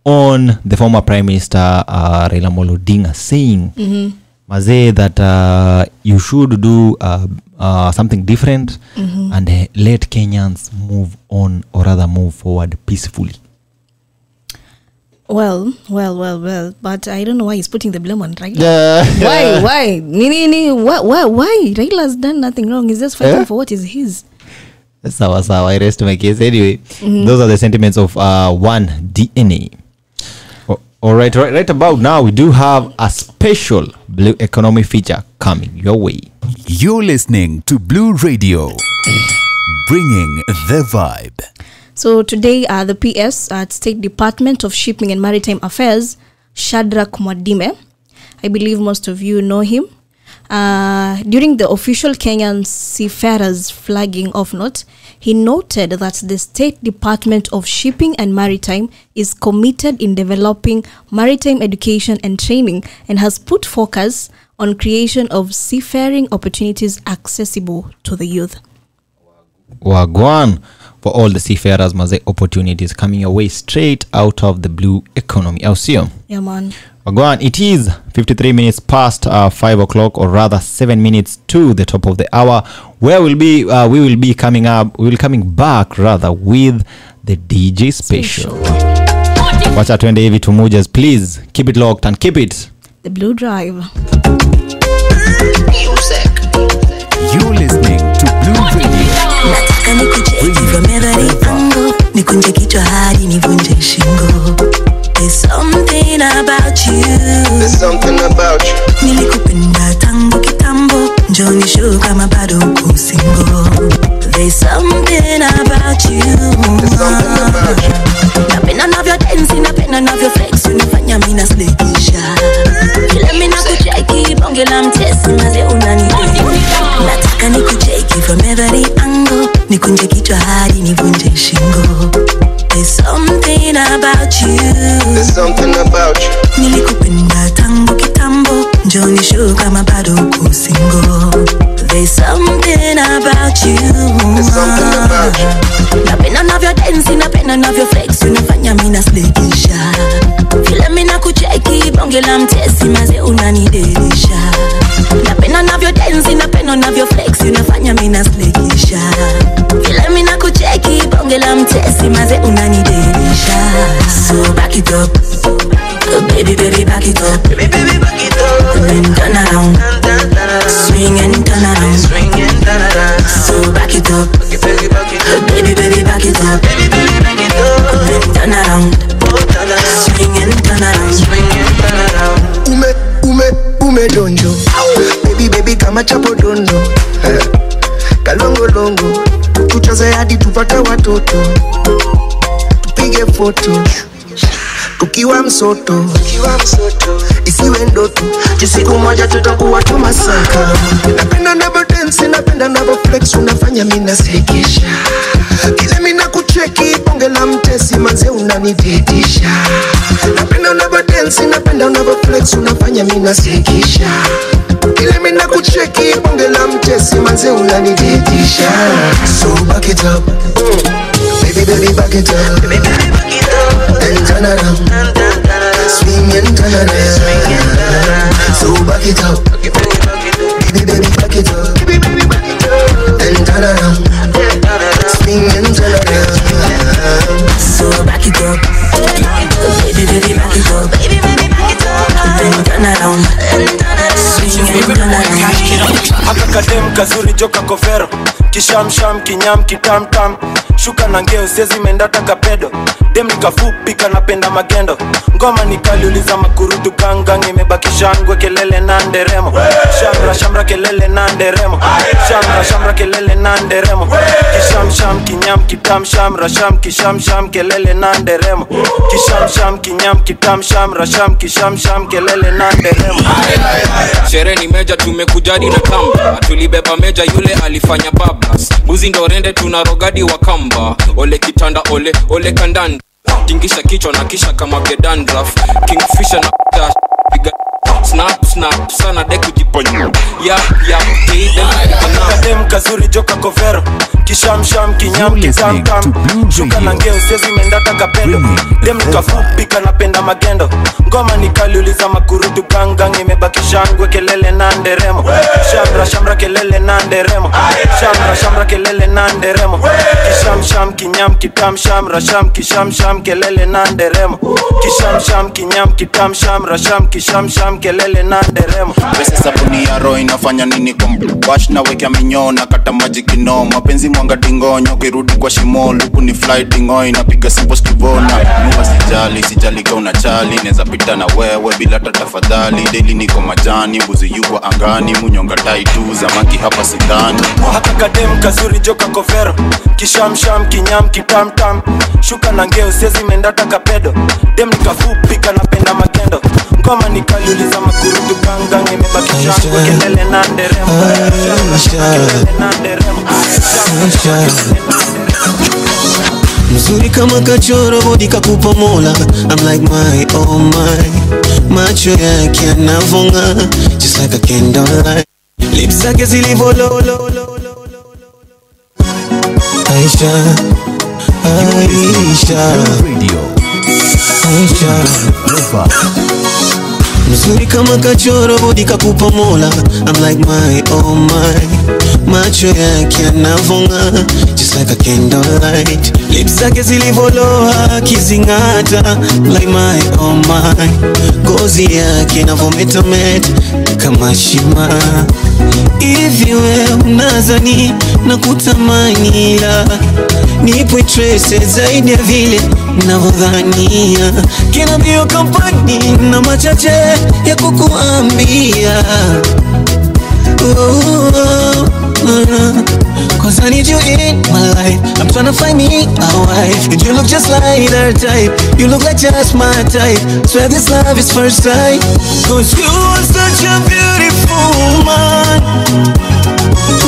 on the former prime minister uh, Raila molodinga saying Mhm. Mazee that uh, you should do uh, uh, something different Mhm. and uh, let Kenyans move on or rather move forward peacefully. Well, well, well, well. But I don't know why he's putting the blame on Raila. Yeah. Why? Why? Nini, nini, why? Why? Why? Raila's done nothing wrong. He's just fighting Yeah. for what is his. sawa sawa i rest my case anyway Mhm. those are the sentiments of uh, one dna all right, right right about now we do have a special blue economy feature coming your way You're listening to Blue Radio, bringing the vibe. So today, uh, the PS at State Department of Shipping and Maritime Affairs, Shadrach Mwadime, I believe most of you know him. Uh, during the official Kenyan seafarers flagging off note, he noted that the State Department of Shipping and Maritime is committed in developing maritime education and training and has put focus on creation of seafaring opportunities accessible to the youth. wagwan for all the seafarers maze opportunities coming your way straight out of the blue economy. I'll au sio Yeah, man. wagwan it is 53 minutes past uh, 5 o'clock or rather 7 minutes to the top of the hour where we'll be uh, we will be coming up we will coming back rather with the dj special. Watch wacha twende hivi tumujas please. Keep it locked and keep it. The Blue Drive. You're listening to Blue Nataka nikucheki from nikunje kichwa hadi nivunje shingo. There's something about you. There's something about you. nilikupenda tangu kitambo. Njoni show kama bado uko single. There's something about you. napenda navyo densi napenda navyo flex. Unafanya mina slekisha kila mina kucheki bonge la mtesi maze unanidedi nikunje kichwa hadi nivunje shingo watoto tupige foto. Tukiwa msoto. Isiwe ndoto. Jisiku moja tutakuwa tumasaka napenda navo densi napenda navo flex unafanya mi nasikisha. Kile manze unanididisha napenda unavyo densi napenda unavyo flex unafanya mina sekesha kile mina kucheki bonge la mtesi manze unanididisha so back it up. Baby baby back it up. Baby baby back it up. Then turn around. Swing and turn around. So back it up. Baby baby back it up. Baby baby back it up. Then turn around. Swing and it up. Baby, baby, back it up. Baby, baby, back it up. Then turn around. Swing and turn around. haka kadem kazuri joka kovero kishamsham kinyam kitamtam shuka na ngeo siezi mendata kapedo. Dem nikafupika napenda magendo. Ngoma nikaliuliza makurutu gangang imebaki shangwe kelele na nderemo. Shamra shamra kelele na nderemo. Shamra shamra kelele na nderemo. Kishamsham kinyam kitam shamra sham kishamsham kelele na nderemo. Kishamsham kinyam kitam shamra sham kishamsham kelele na nderemo. Sherehe ni meja tumekujadi na kamba. Tulibeba meja yule alifanya babas mbuzi ndo rende tuna rogadi wa kamba ole kitanda ole ole kandanda. Tingisha kichwa na kisha kama gedandraf kingfisha na piga snap snap sana de kujiponya. Ya ya dem kazuri joka kovero kishamsham kinyam kitamtam shuka na ngeo sezi mendata kapedo dem nikafupi kanapenda magendo. Ngoma nikaliuliza makurutu gangang imebaki shangwe kelele na nderemo. Shamra shamra kelele na nderemo. Shamra shamra kelele na nderemo. Kishamsham kinyam kitam shamra sham kishamsham kelele na nderemo. Kishamsham kinyam kitam shamra sham kishamsham kelele na nderemo pesa sabuni ya roho inafanya nini kumbash bash na wekea minyoo na kata maji kinoo mapenzi mwanga dingonyo kirudi kwa shimo luku ni fly dingo inapiga simple skivona. Nyumba sijali sijali ka unachali. Naweza pita na wewe bila tatafadhali tafadhali. Deli niko majani mbuzi yuko angani. Munyonga tai tu zamaki hapa sidhani. Haka kadem kazuri joka kofero kishamsham kinyam kitamtam shuka na ngeo sezi mendata kapedo. Dem nikafupi kanapenda magendo ngoma nikaliuliza makurutu gangang imebaki kelele na nderemo. Nderemo. Mzuri kama kachoro bodi kakupa mola. I'm like my oh my. Macho yake yanavonga. Just like a candlelight. Lips zake zilivololo Aisha. Aisha. Aisha mzuri kama kachoro bodi kakupa mola I'm like my oh my. Macho yake yanavonga just like a candlelight lips zake zilivoloa kizingata like my oh my. Ngozi yake inavometameta kama shima. Hivi we na kutamani ila nipo trace zaidi ya vile navyodhania kina kampani na machache ya kukuambia Cause I need you in my life. I'm tryna find me a wife. And you look just like her type. You look like just my type. Swear this love is first sight. Cause you are such a beautiful woman.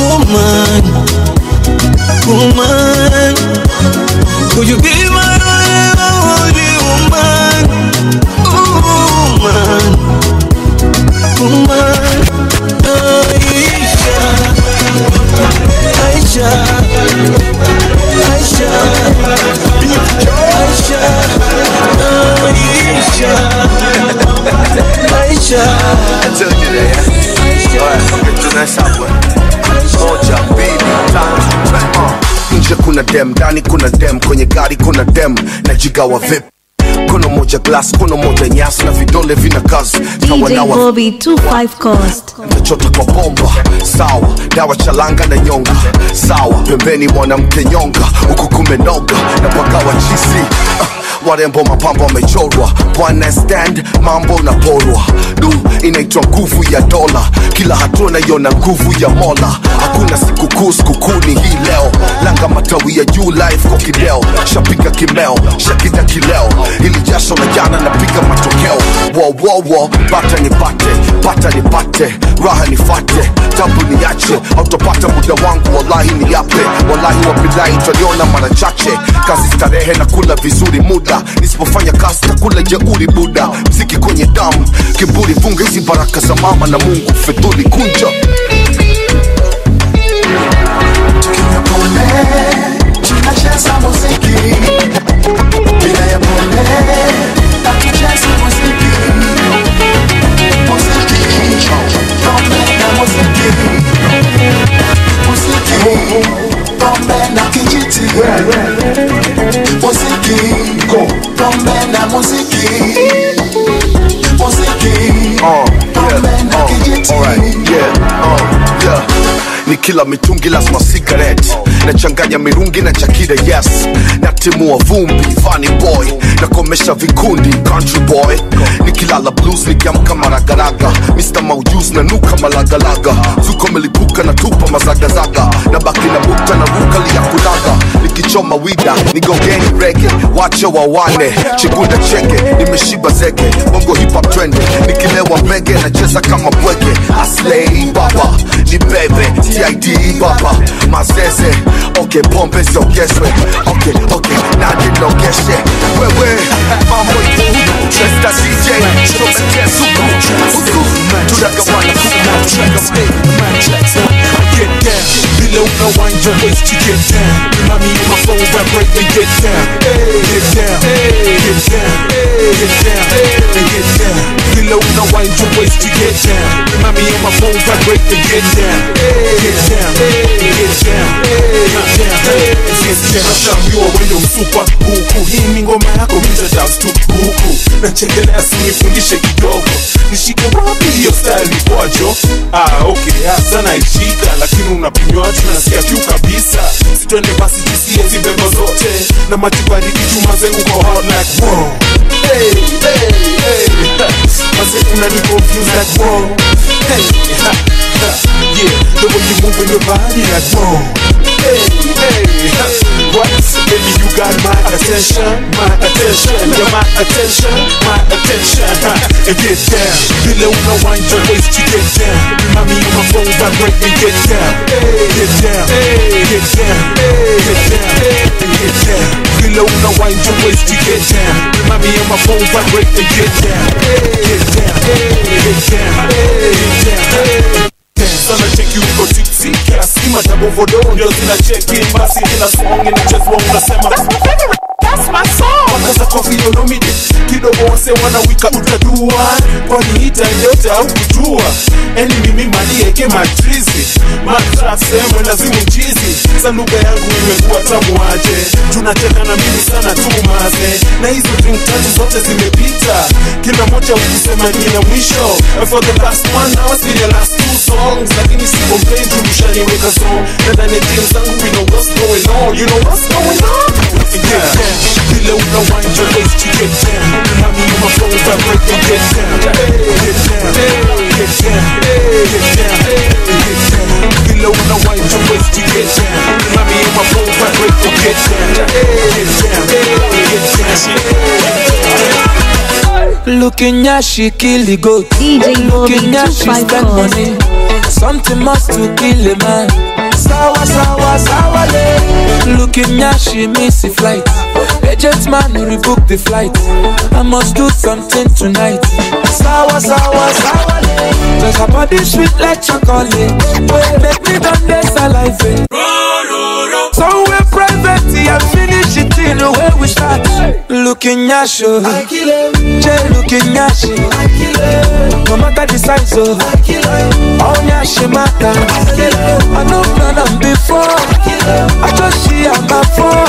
Woman. Woman. Could you be my only woman? Woman. Woman Aisha Aisha tunasabwe moja mbili tatu nje kuna dem ndani kuna dem kwenye gari kuna dem najigawa vip kono moja glass kono moja nyasi na vidole vina kazi. Sawa DJ nawa Bobby 25 Coast. nachota kwa bomba. Sawa dawa chalanga na nyonga. Sawa pembeni mwanamke nyonga. Huku kumenoga na pakawa chisi uh, warembo mapambo wamechorwa. Bwana stand mambo na porwa du inaitwa nguvu ya dola. Kila hatua naiona nguvu ya mola. Hakuna sikukuu sikukuuni hii leo. Langa matawi ya juu life kwa kideo shapika kimeo shakita kileo ili jasho la jana napiga matokeo. Wowowo bata nipate pata nipate raha nifate tabu niache. Autopata muda wangu wallahi ni yape wallahi wabilahi twaliona mara chache. Kazi starehe na kula vizuri muda. Nisipofanya kazi takula jeuri buda mziki kwenye damu kiburi funga hizi baraka za mama na mungu. Fedhuli kunja tunacheza muziki. Bila ya pombe hatuchezi muziki. Muziki pombe na muziki. Muziki pombe na kijiti. Muziki pombe na muziki. Muziki pombe na kijiti. ni kila mitungi lazima sigaret nachanganya mirungi na chakida yes. Natimua vumbi funny boy. Nakomesha vikundi country boy. Nikilala blues nikiamka maragaraga. Mr maujus na nuka malagalaga zuko melipuka na tupa mazagazaga na baki na bukta na rukali ya kichoma wida nigongeni rege wache wawane chikunda cheke nimeshiba zege bongo hip hop trend nikilewa mege nacheza kama bweke aslei baba ni bebe tid baba mazeze ok pombe ziongezwe ok ok nadinogeshe wewe mambo get down, Chopin Suku, Suku, tunagawana, tunagawana. I get down, bila waist, you get down, mami my phone vibrate and get down. Get down, get down, get down, and get down. Below now wind your waste to get down. Remind me of my phone vibrate to get down. Get down, get down, get down, get down. Nashambiwa wewe msupa huku, hii ni ngoma yako, mita dance tu huku. Nachekelea sinifundishe kidogo, nishike wapi hiyo style kwacho? Ah, okay, hasa naishika, lakini unapimwaje? Nasikia kiu kabisa, sitwende basi tusie zibebo zote na majibaridi tumaze uko hot like wow. Hey, hey, hey. Maze unani confuse like wow. Hey, ha, yeah, the moving your body like. Hey, hey, what? Baby, you got my attention, my attention, you're my attention, my attention. Ha. And get down, below no wind your waist, you get down. Me of my phone vibrate and get down, get down, get down, get down, and get down. Below no wind your waist, you get down. Me of my phone vibrate and get down, get down, get down, get down. Sana cheki uko tipsy kiasi vodo ndio zina cheki basi kila song inachezwa unasema. That's my song. Wakaza kofi yonomide kidogo wase wanawika utadua kwani yote au kujua eni mimi malieke matrizi matrasemo lazimu mchizi sa lugha yangu imekuwa tamu aje? Tunacheka na mimi sana tumaze na hizo drink tatu zote zimepita. Kila moja ukisema ni mwisho. And for the last one now see the last two songs lakini si complain tu mshaniweka song. Na ndani ya jeans zangu we know what's going on. You know what's going on? Yeah. Below the wind your waist you get down. Remind me of my phone vibrate and get down. Get down, get down, get down, get down Below the wind your waist you get down. Remind me of my phone vibrate and get down. Get down, get down. Looking at she kill the goat. Looking at she spend money. Something must to kill a man. Sawa sawa sawa le. Looking at she miss the flight. Agent man rebook the flight. I must do something tonight. Sawa sawa sawa le. Her body sweet like chocolate. Wait, make me done this alive. Somewhere private, I finish it in the way we start. Looking at you, Jay looking at you. No matter the size of, all ya she matter. I know plan on before. I just see her my phone.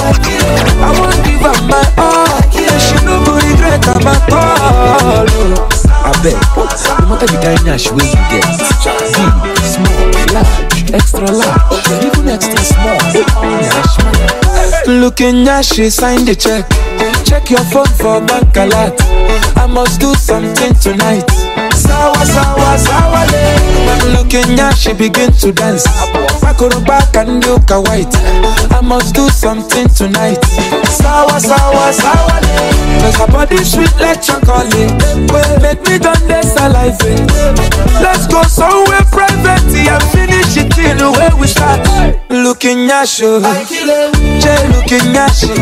I won't give her my all. And she no go regret her my call. I bet, no matter the kind of wey you Looking at she sign the check. Check your phone for bank alert. I must do something tonight. Sawa sawa sawa. When looking at she begin to dance. Bakoro back and yoka white. I must do something tonight. Sawa sawa sawa. Cause her body sweet like chocolate. Well, make me done this alive. Let's go somewhere private and finish it in the way we start. Looking at you, Jay looking at you.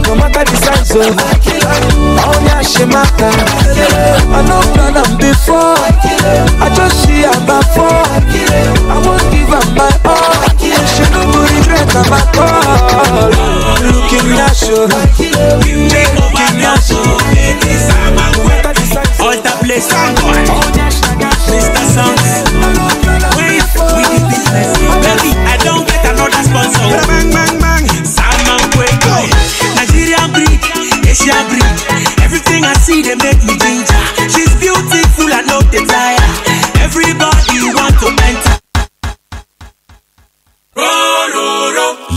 No matter the size of, oh yeah, she matter. I know plan on before. I just see her phone. I won't give her my all. She no go regret her my call. Looking at you, Jay looking at you. No matter the size of, Alter place Mr. Songs we did business Baby, I don't get another sponsor Bang, bang, bang Salman Kweko Nigerian breed, Asian breed Everything I see, they make me ginger She's beautiful, I know the tire Everybody want to enter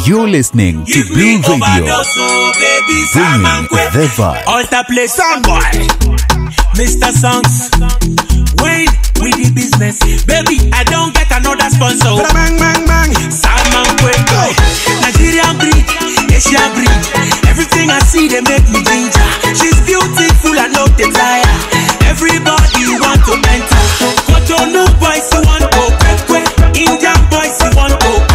You're listening to Blue Radio, oh, bringing the vibe. Alter place oh, Soundboy Mr. Songs Wait, we the business. Baby, I don't get another sponsor. Bang, bang, bang. Salman Kweko Nigerian breed, Asian breed. Everything I see, they make me ginger. She's beautiful, I know the tire. Everybody want to enter. Cotonou boys, you want to kwekwe. Indian boys, you want to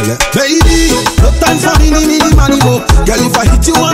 Girl, if I hit you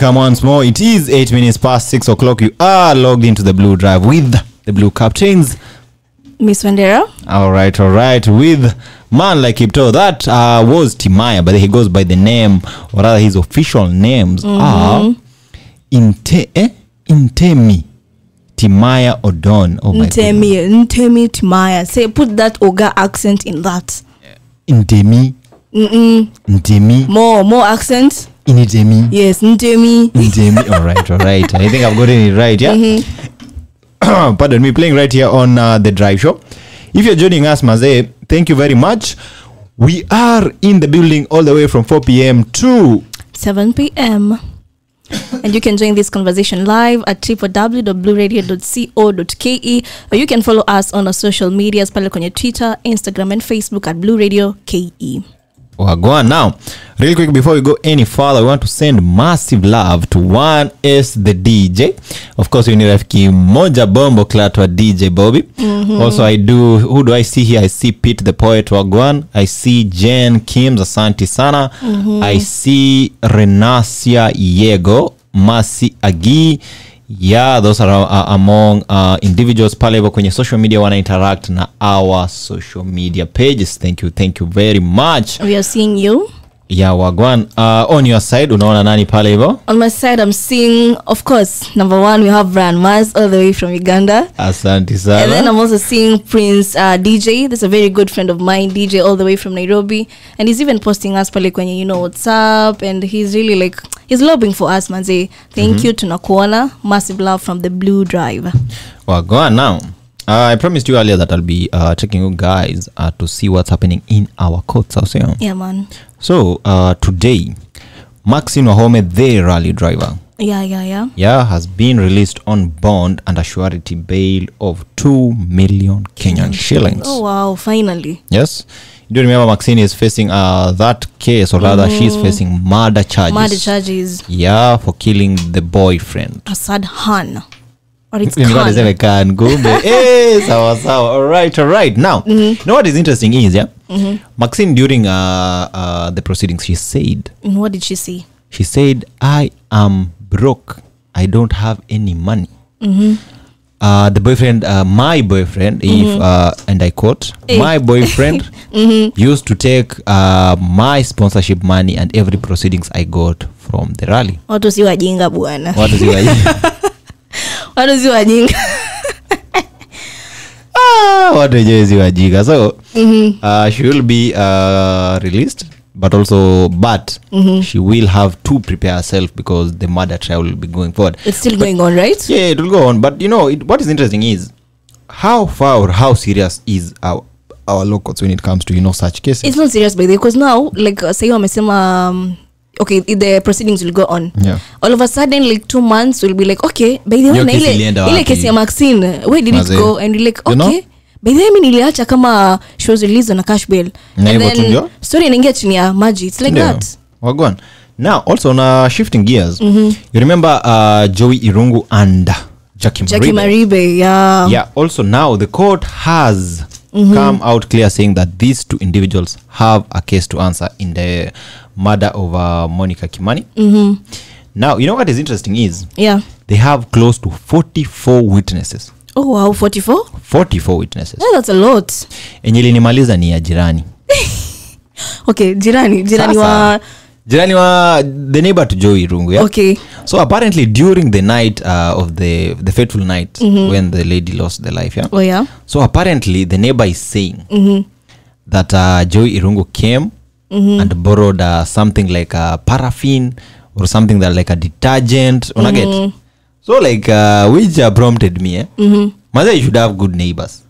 Welcome once more. It is eight minutes past six o'clock. You are logged into the Blue Drive with the Blue Captains. Miss Wandera. All right, all right. With man like Kipto, that uh, was Timaya, but he goes by the name, or rather, his official names are Mhm. Inte eh? Intemi Timaya Odon. Oh my Ntemi, Ntemi Timaya. Say, put that Oga accent in that. Intemi, Mm-mm. Intemi, More, more accent. Initemi, Yes, Ntemi. Intemi. All right, all right. I think I've gotten it right. Yeah. Mhm. pardon me, playing right here on uh, the Drive Show. If you're joining us, Maze, thank you very much. We are in the building all the way from 4 p.m. to 7 p.m. and you can join this conversation live at www.blueradio.co.ke or you can follow us on our social medias pale kwenye Twitter, Instagram and Facebook at Blue Radio KE. Wagwan. Now, real quick before we go any further, we want to send massive love to one S the DJ. Of course, you ni rafiki moja bombo klatwa DJ Bobby. Mhm. Also, I do. Who do I see here? I see Pete the poet Wagwan. I see Jen Kims. Asante sana. Mhm. I see Renasia Yego, Masi Agi. Yeah, those are uh, among uh, individuals pale hivyo kwenye social media wana interact na our social media pages. Thank you, thank you very much. We are seeing you. Yeah, Wagwan. Uh, on your side, unaona nani pale hivo On my side, I'm seeing, of course, number one, we have Brian Mars all the way from Uganda. Asante sana And then. I'm also seeing Prince uh, DJ. This a very good friend of mine, DJ, all the way from Nairobi. And he's even posting us pale kwenye, you know, whatsapp. And he's really like, he's lobbying for us, manze. Thank mm-hmm. you, tunakuona. Massive love from the Blue Drive. Wagwan now. Uh, I promised you earlier that I'll be uh, checking you guys uh, to see what's happening in our courts. I'll. Yeah, man. So uh, today, Maxine Wahome, the rally driver, Yeah, yeah, yeah. yeah, has been released on bond and a surety bail of two million Kenyan shillings. Oh, wow, finally. Yes. You do remember Maxine is facing uh, that case, or rather, she's Mhm. facing murder charges. Murder charges. Yeah, for killing the boyfriend. Assad Khan. Khan, kumbe. hey, sawa sawa. All right, all right. Now, you know what is interesting is, yeah, Mhm. Maxine during uh, uh, the proceedings, she said, what did she say? she said, I am broke. I don't have any money. Mm-hmm. Uh, the boyfriend, uh, my boyfriend, if Mhm. uh, and I quote, hey. my boyfriend Mhm. used to take uh, my sponsorship money and every proceedings I got from the rally. watu si wajinga bwana Watu si wajinga. watu si wajinga Ah, watu wenyewe si wajinga. So Mhm. uh, she will be uh, released, but also, but Mhm. she will have to prepare herself because the murder trial will be going forward. it's still going on right Yeah, it will go on. But you know, it, what is interesting is how far or how serious is our our locals when it comes to you know such cases. it's not serious by the way because now like uh, say wamesema um, okay the proceedings will go on yeah. all of a sudden like two months will be like okay by the way na ile, ile kesi ya maxine where did Maze. it go and like You okay know? by the way mi niliacha kama she was na on cash bail Na and then story inaingia chini ya maji it's like that Wagwan. Now, also uh, shifting gears, Mhm. you remember uh, Joey Irungu and Jackie, jackie Maribe? maribe yeah Yeah. Also, now the court has Mhm. come out clear saying that these two individuals have a case to answer in the murder of uh, Monica Kimani. Mhm. Now, you know what is interesting is yeah they have close to 44 witnesses. oh wow 44 44 witnesses. yeah, that's a lot Enye ilinimaliza ni ya jirani. okay jirani jirani Sasa, wa jirani wa the neighbor to Joey Irungu. Yeah? okay So apparently during the night uh, of the the fateful night Mhm. when the lady lost the life, yeah. oh yeah So apparently the neighbor is saying Mhm. that uh, joy irungu came Mhm. and borrowed uh, something like a paraffin or something that like a detergent unaget get so like uh, which uh, prompted me eh? Mhm. Maza you should have good neighbors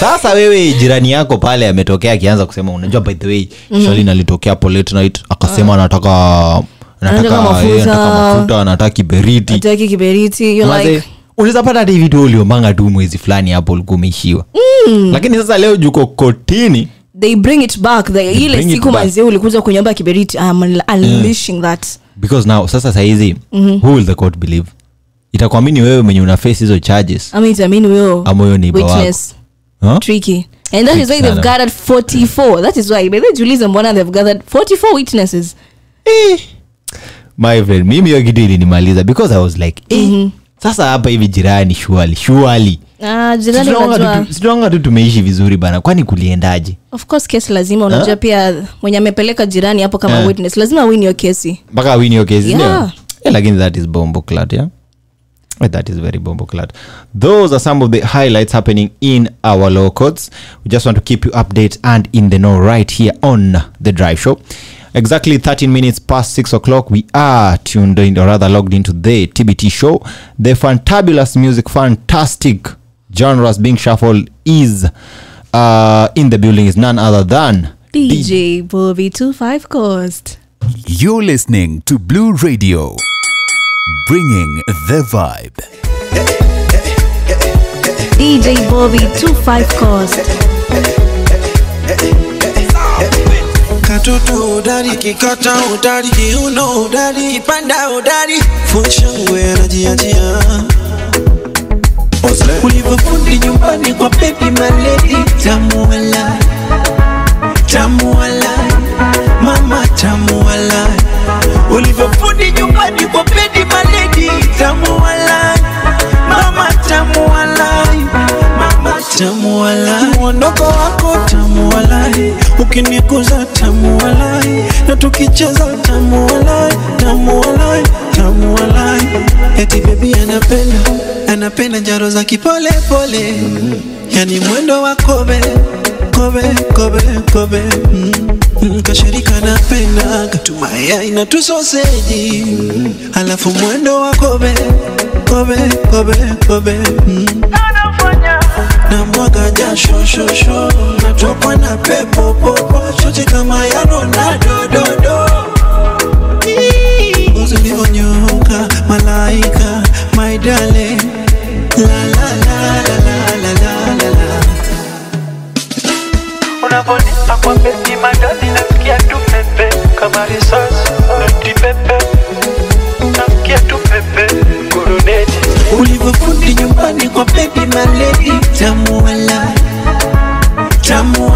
sasa wewe jirani yako pale ametokea akianza kusema unajua by the way Mhm. shalin alitokea late night akasema anataka nataka anataka mafuta. eh, anataka kiberiti ataki kiberiti like unaweza pata hata hivi tu uliomanga tu mwezi fulani hapo ulikuwa umeishiwa mm. lakini sasa leo juko kotini they bring it back. The, ile siku manzie ulikuja kunyamba kiberiti I'm unleashing that. Because now sasa sahizi -hmm. who will the court believe? Itakuamini wewe mwenye una face hizo charges. Ama itaamini wewe ama huyo neighbor witness. Huh? tricky. And that is why they've gathered 44 that is why. By the juliza mbona they've gathered 44 witnesses. My friend mimi hiyo kitu ilinimaliza because i was like eh, sasa hapa hivi jirani shuali shuali ah situanga tu tumeishi vizuri bana. Kwani kuliendaje? Of course kesi lazima unajua Huh? pia mwenye amepeleka jirani hapo kama Eh. witness lazima win hiyo kesi. Mpaka win your case Yeah. yeah, lakini that is bombo clat yeah? Eh, that is very bombo clat those are some of the highlights happening in our law codes. we just want to keep you update and in the know right here on the drive show. Exactly 13 minutes past 6 o'clock we are tuned in or rather logged into the tbt show. The fantabulous music fantastic genres being shuffled is uh, in the building is none other than dj bobby 25 coast. You're listening to Blue Radio, bringing the vibe. dj bobby 25 coast. Katoto udari kikata udari kiuno udari kipanda udari funshangwe anajiachia ulivyofundi nyumbani kwa bebi maledi tamuala tamuala mama tamuala ulivyofundi nyumbani kwa bebi maledi tamuala mama tamuala mama tamuala mwondoko wako tamuala ukinikuza walai, na tukicheza tamuala tamuala tamuala eti bebi anapenda anapenda njaro za kipolepole yani mwendo wa kobe kobe kobe kobe mm. Mm, kashirika napenda katumaya na tusoseji alafu mwendo wa kobe kobe kobe kobe mm. Na mwaga jasho shosho natokwa na pepo popo chote kama ya Ronaldo dodo ngozi ulivyonyoka malaika my darling. Kwa pesi madadi nasikia tu pepe. Kama risasi noti ulivyofundi nyumbani kwa baby maledi, tamu wala tamu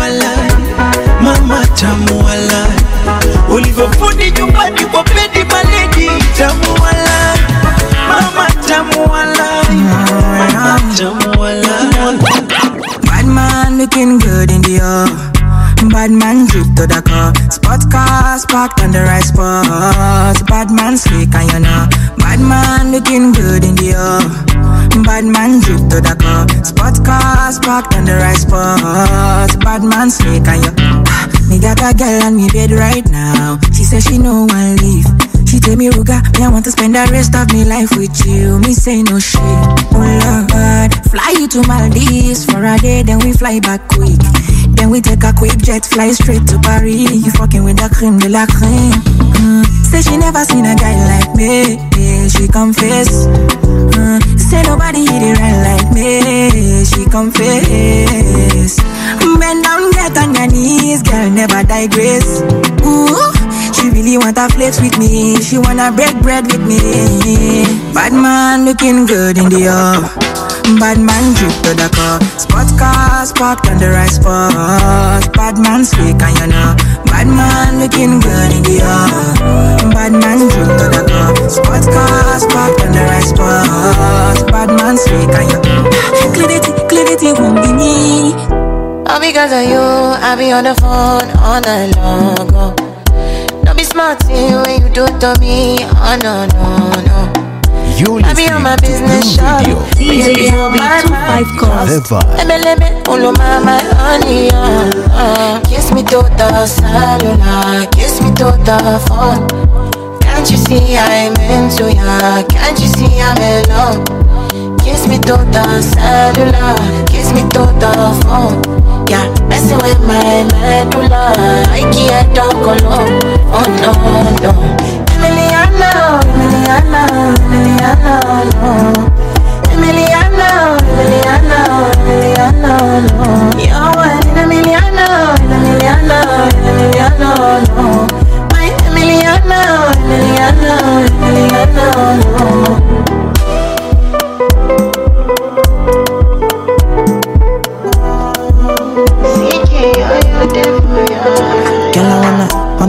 mama tamu ulivyofundi nyumbani kwa baby maledi, tamu wala mama tamu wala Bad man looking good in the Bad man drip to the car. Spot cars parked on the right spot. Bad man slick and you know. Bad man looking good in the air. Bad man drip to the car. Spot cars parked on the right spot. Bad man slick and you. Me got a girl on me bed right now. She says she no one leave. She tell me, Ruga, me I want to spend the rest of me life with you. Me say no shit. Oh Lord, fly you to Maldives for a day, then we fly back quick. Then we take a quick jet, fly straight to Paris. You fucking with the cream de la creme. Mm. Say she never seen a guy like me. Yeah, she confess. Mm. Say nobody hit it right like me. She confess. Bend down, get on your knees, girl, never digress. Ooh, she really wanna flex with me. She wanna break bread with me. Bad man looking good in the air. Bad man drip to the car. Spot cars parked on the right spot. Bad man slick and you know. Bad man looking good in the air. Bad man drip to the car. Spot cars parked on the right spot. Bad man slick and you know. Clarity, clarity won't be me. All because of you, I be on the phone all night long. Oh. Don't be smart when you do to me. Oh no, no, no. You're I be on my business shop. DJ Bobby 25 The cost vibe. Let me, let me, ulu honey, uh, uh. Kiss to the cellular, kiss me to the phone. Can't you see I'm into ya? Can't you see I'm in love? Kiss me to the cellular, kiss me to the phone. Yeah, messing with my medulla. I can't talk alone. Oh no, no. Emiliano, Emiliano, Emiliano, no. Emiliano, Emiliano, Emiliano, no. You're one in a million, in a million, in a million, no. My Emiliano, Emiliano, Emiliano, no.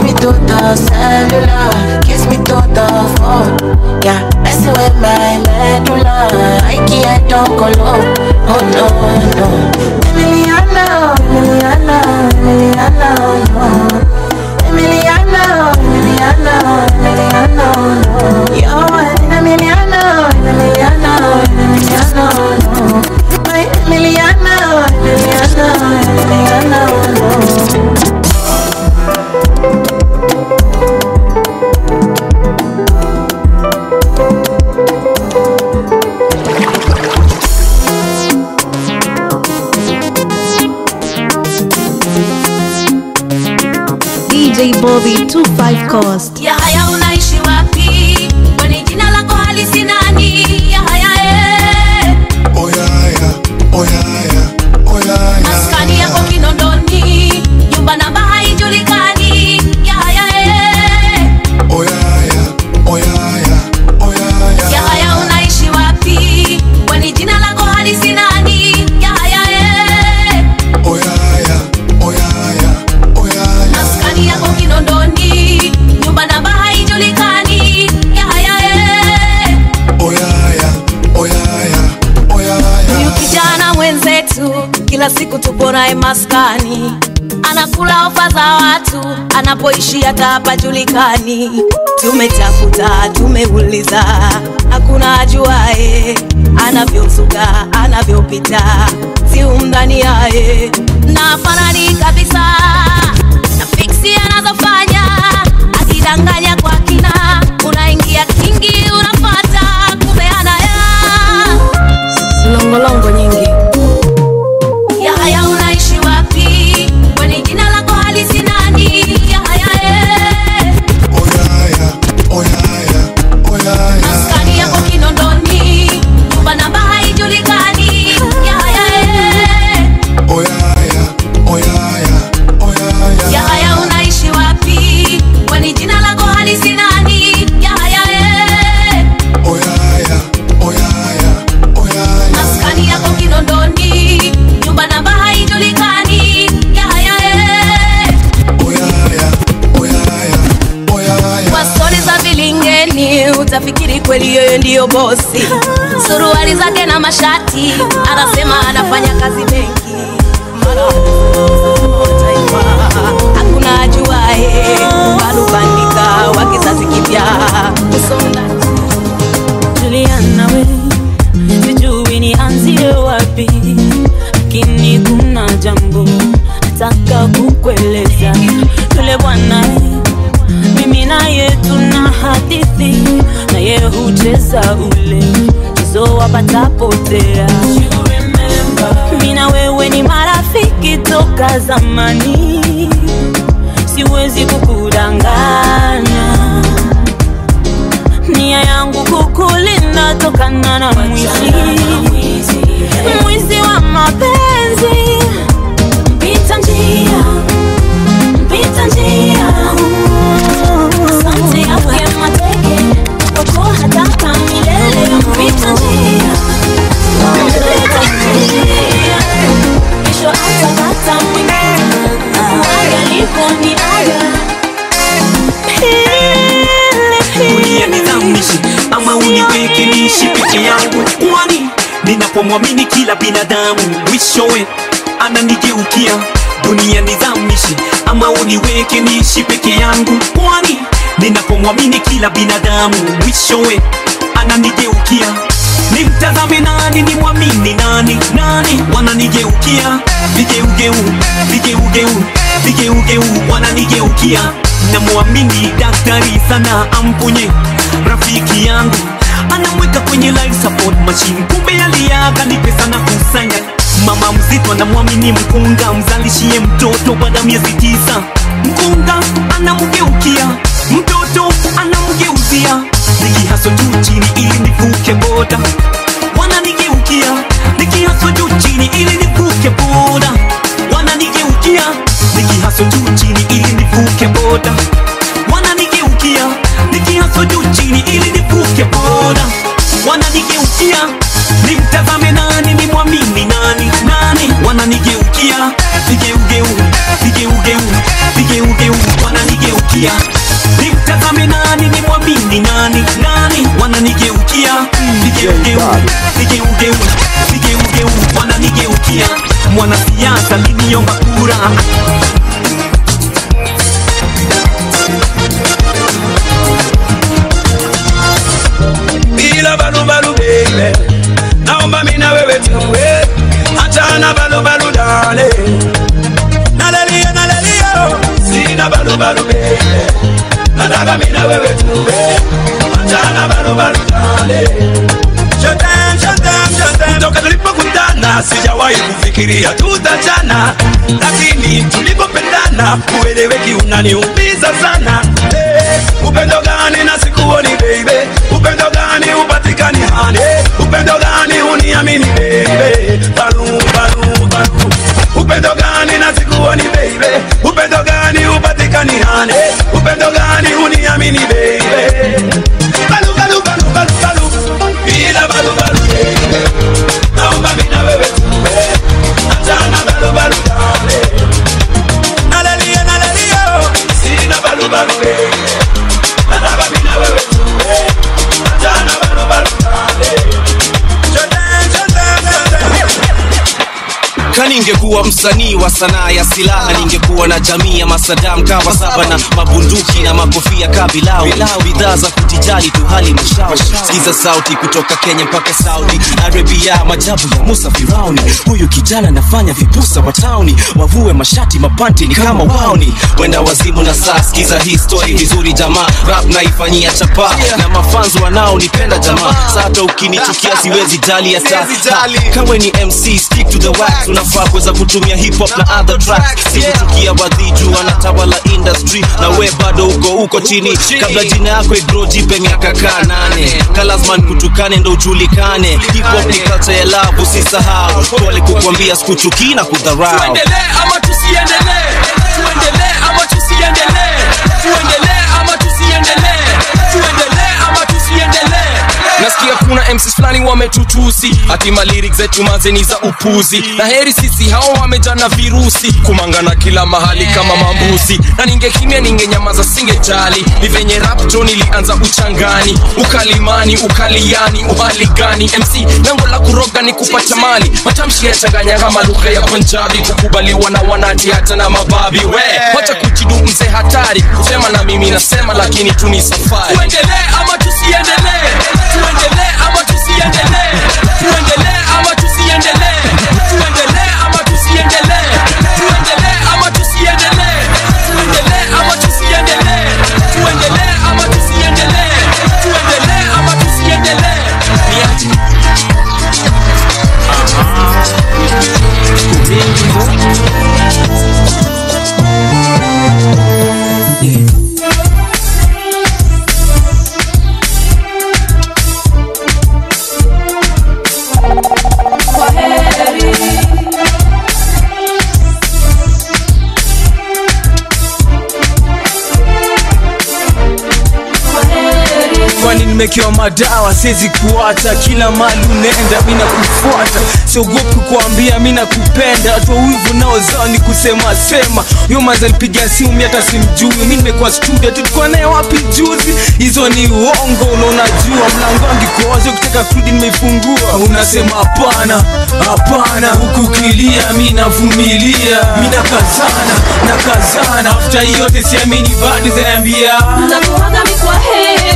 Kiss me to the cellular, kiss me to the phone. Yeah, messing with my medulla. I can't talk alone. Oh no, no. Emiliano, Emiliano, Emiliano, hata hapajulikani. Tumetafuta tumeuliza hakuna ajuae anavyozuka anavyopita siumdhani yaye na fanani kabisa na fiksi anazofanya. Akidanganya kwa kina unaingia kingi ndiyo bosi. Suruali zake na mashati anasema anafanya kazi benki hakuna ajuae balubandika wa kizazi kipya. Juliana we sijui nianzie wapi lakini kuna jambo nataka kukueleza. Yule bwana mimi naye tuna hadithi naye hucheza ule mchezo wapatapotea Mina wewe ni marafiki toka zamani. Siwezi kukudanganya. Nia yangu kukulinda tokana na mwizi. Mwizi wa mapenzi. Mpita njia mpita njia ama uniweke niishi peke yangu, kwani ninapomwamini kila binadamu mwishowe ananigeukia. Dunia nizamishi ama uniweke niishi peke yangu, kwani ninapomwamini kila binadamu mwishowe ananigeukia nimtazame nani nimwamini nani? Nani? Wananigeukia vigeugeu vigeugeu vigeugeu wananigeukia namwamini daktari sana amponye rafiki yangu. Anamweka kwenye life support machine. Kumbe aliaga ni pesa na kusanya. Mama mzito anamwamini mkunga mzalishie mtoto baada miezi tisa. Mkunga anamgeukia mtoto anamgeuzia nikihaso juu chini ili nivuke boda. Wananigeukia nikihaso juu chini ili nivuke boda. Wananigeukia nikihaso juu chini ili nivuke boda. Wananigeukia nikihaso juu chini ili nivuke boda. Wananigeukia nimtazame nani nimwamini nani nani? Wananigeukia vigeugeu vigeugeu vigeugeu wananigeukia nimtazame ni mwamini nani? Nani? Wananigeukia vigeugeu nigeugeu vigeugeu wananigeukia mwanasiasa liniomba kura. Bila balubalu baby naomba mina wewe tuwe. Achana balubalu dale. Nalelia nalelia sina balubalu baby nataka mina wewe tuwe achana balubalu dale Shotem, shotem, shotem. Kutoka tulipokutana sijawahi kufikiria tutachana, lakini tulipopendana ueleweki unaniumiza sana. Hey, upendo gani na sikuoni baby, upendo gani upatikani hani, upendo gani uniamini baby, balu balu balu, upendo gani na sikuoni baby, any day. Kaningekuwa msanii wa sanaa ya silaha ningekuwa na jamii ya masadam kawa saba na mabunduki na makofia kabilau bidhaa za kutijali tu hali mshao. sikiza sauti kutoka kenya mpaka saudi arabia. Majabu ya musa firauni. Huyu kijana anafanya vipusa wa tauni. Wavue mashati mapanti ni kama wauni. Wenda wazimu na saa sikiza hii story vizuri jamaa. Rap naifanyia chapa. Na mafanzo wanaonipenda jamaa. Sata ukinichukia siwezi jali hata. Kawe ni mc stick to the wax unafaa kuweza kutumia hip hop na other tracks. Sikuchukia wadhiju wanatawala industry. Na we bado uko uko chini. kabla jina yako igro jipe miaka kaa nane. Kalasman kutukane ndo ujulikane. Hip hop ni culture ya love usisahau. Pole kukwambia sikuchukii na kudharau. Tuendelee ama tusiendelee wametutusi. Hatima lyrics zetu mazeni za upuzi. Na heri sisi hao wamejana virusi. Kumangana kila mahali kama mambuzi. Na ningekimya ningenyamaza singejali ni venye rapto nilianza uchangani. Ukalimani ukaliani uhali gani mc lango la kuroga ni kupata mali matamshi yachanganya kama lugha ya punjabi. Kukubaliwa na wanati hata na mababi. We wacha kujidu mze hatari. Kusema na mimi nasema lakini tu ni safari. Tuendelee ama tusiendelee? Tuendelee Yandele nimekewa madawa siwezi kuacha. Kila mali unaenda mina kufuata siogopi kuambia mina kupenda watu wa wivu naozao ni kusema sema. Huyo maza alipiga simu mi hata simjui. Mi nimekuwa studio tulikuwa naye wapi juzi? Hizo ni uongo na unajua mlango angikoazo kutaka kurudi nimeifungua. Unasema hapana hapana. Huku kilia mi navumilia. Mi nakazana nakazana. Afta yote siamini bado zinaambia nakuaga mi kwa heri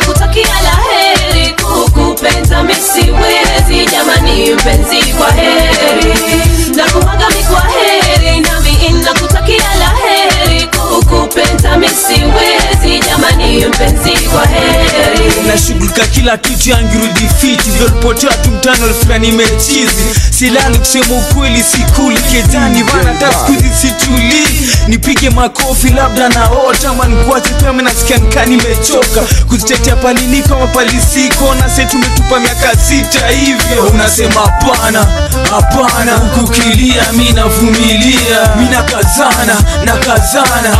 nakutakia la heri kukupenda mi siwezi jamani mpenzi kwa heri. Nakuaga mi kwa heri nami nakutakia la heri kukupenda misiwezi jamani mpenzi kwa heri. Nashughulika kila kitu yangirudi fiti. Vyolipotea tumtano mtano alifika silali kusema ukweli sikuli kejani vana taskuzi skuzi situli. Nipige makofi labda naota. Ama pema nasikia nikaa nimechoka. Kuzitetea paliliko mapalisiko nase tumetupa miaka sita hivyo. Unasema hapana hapana. Kukilia mi navumilia. Mi nakazana nakazana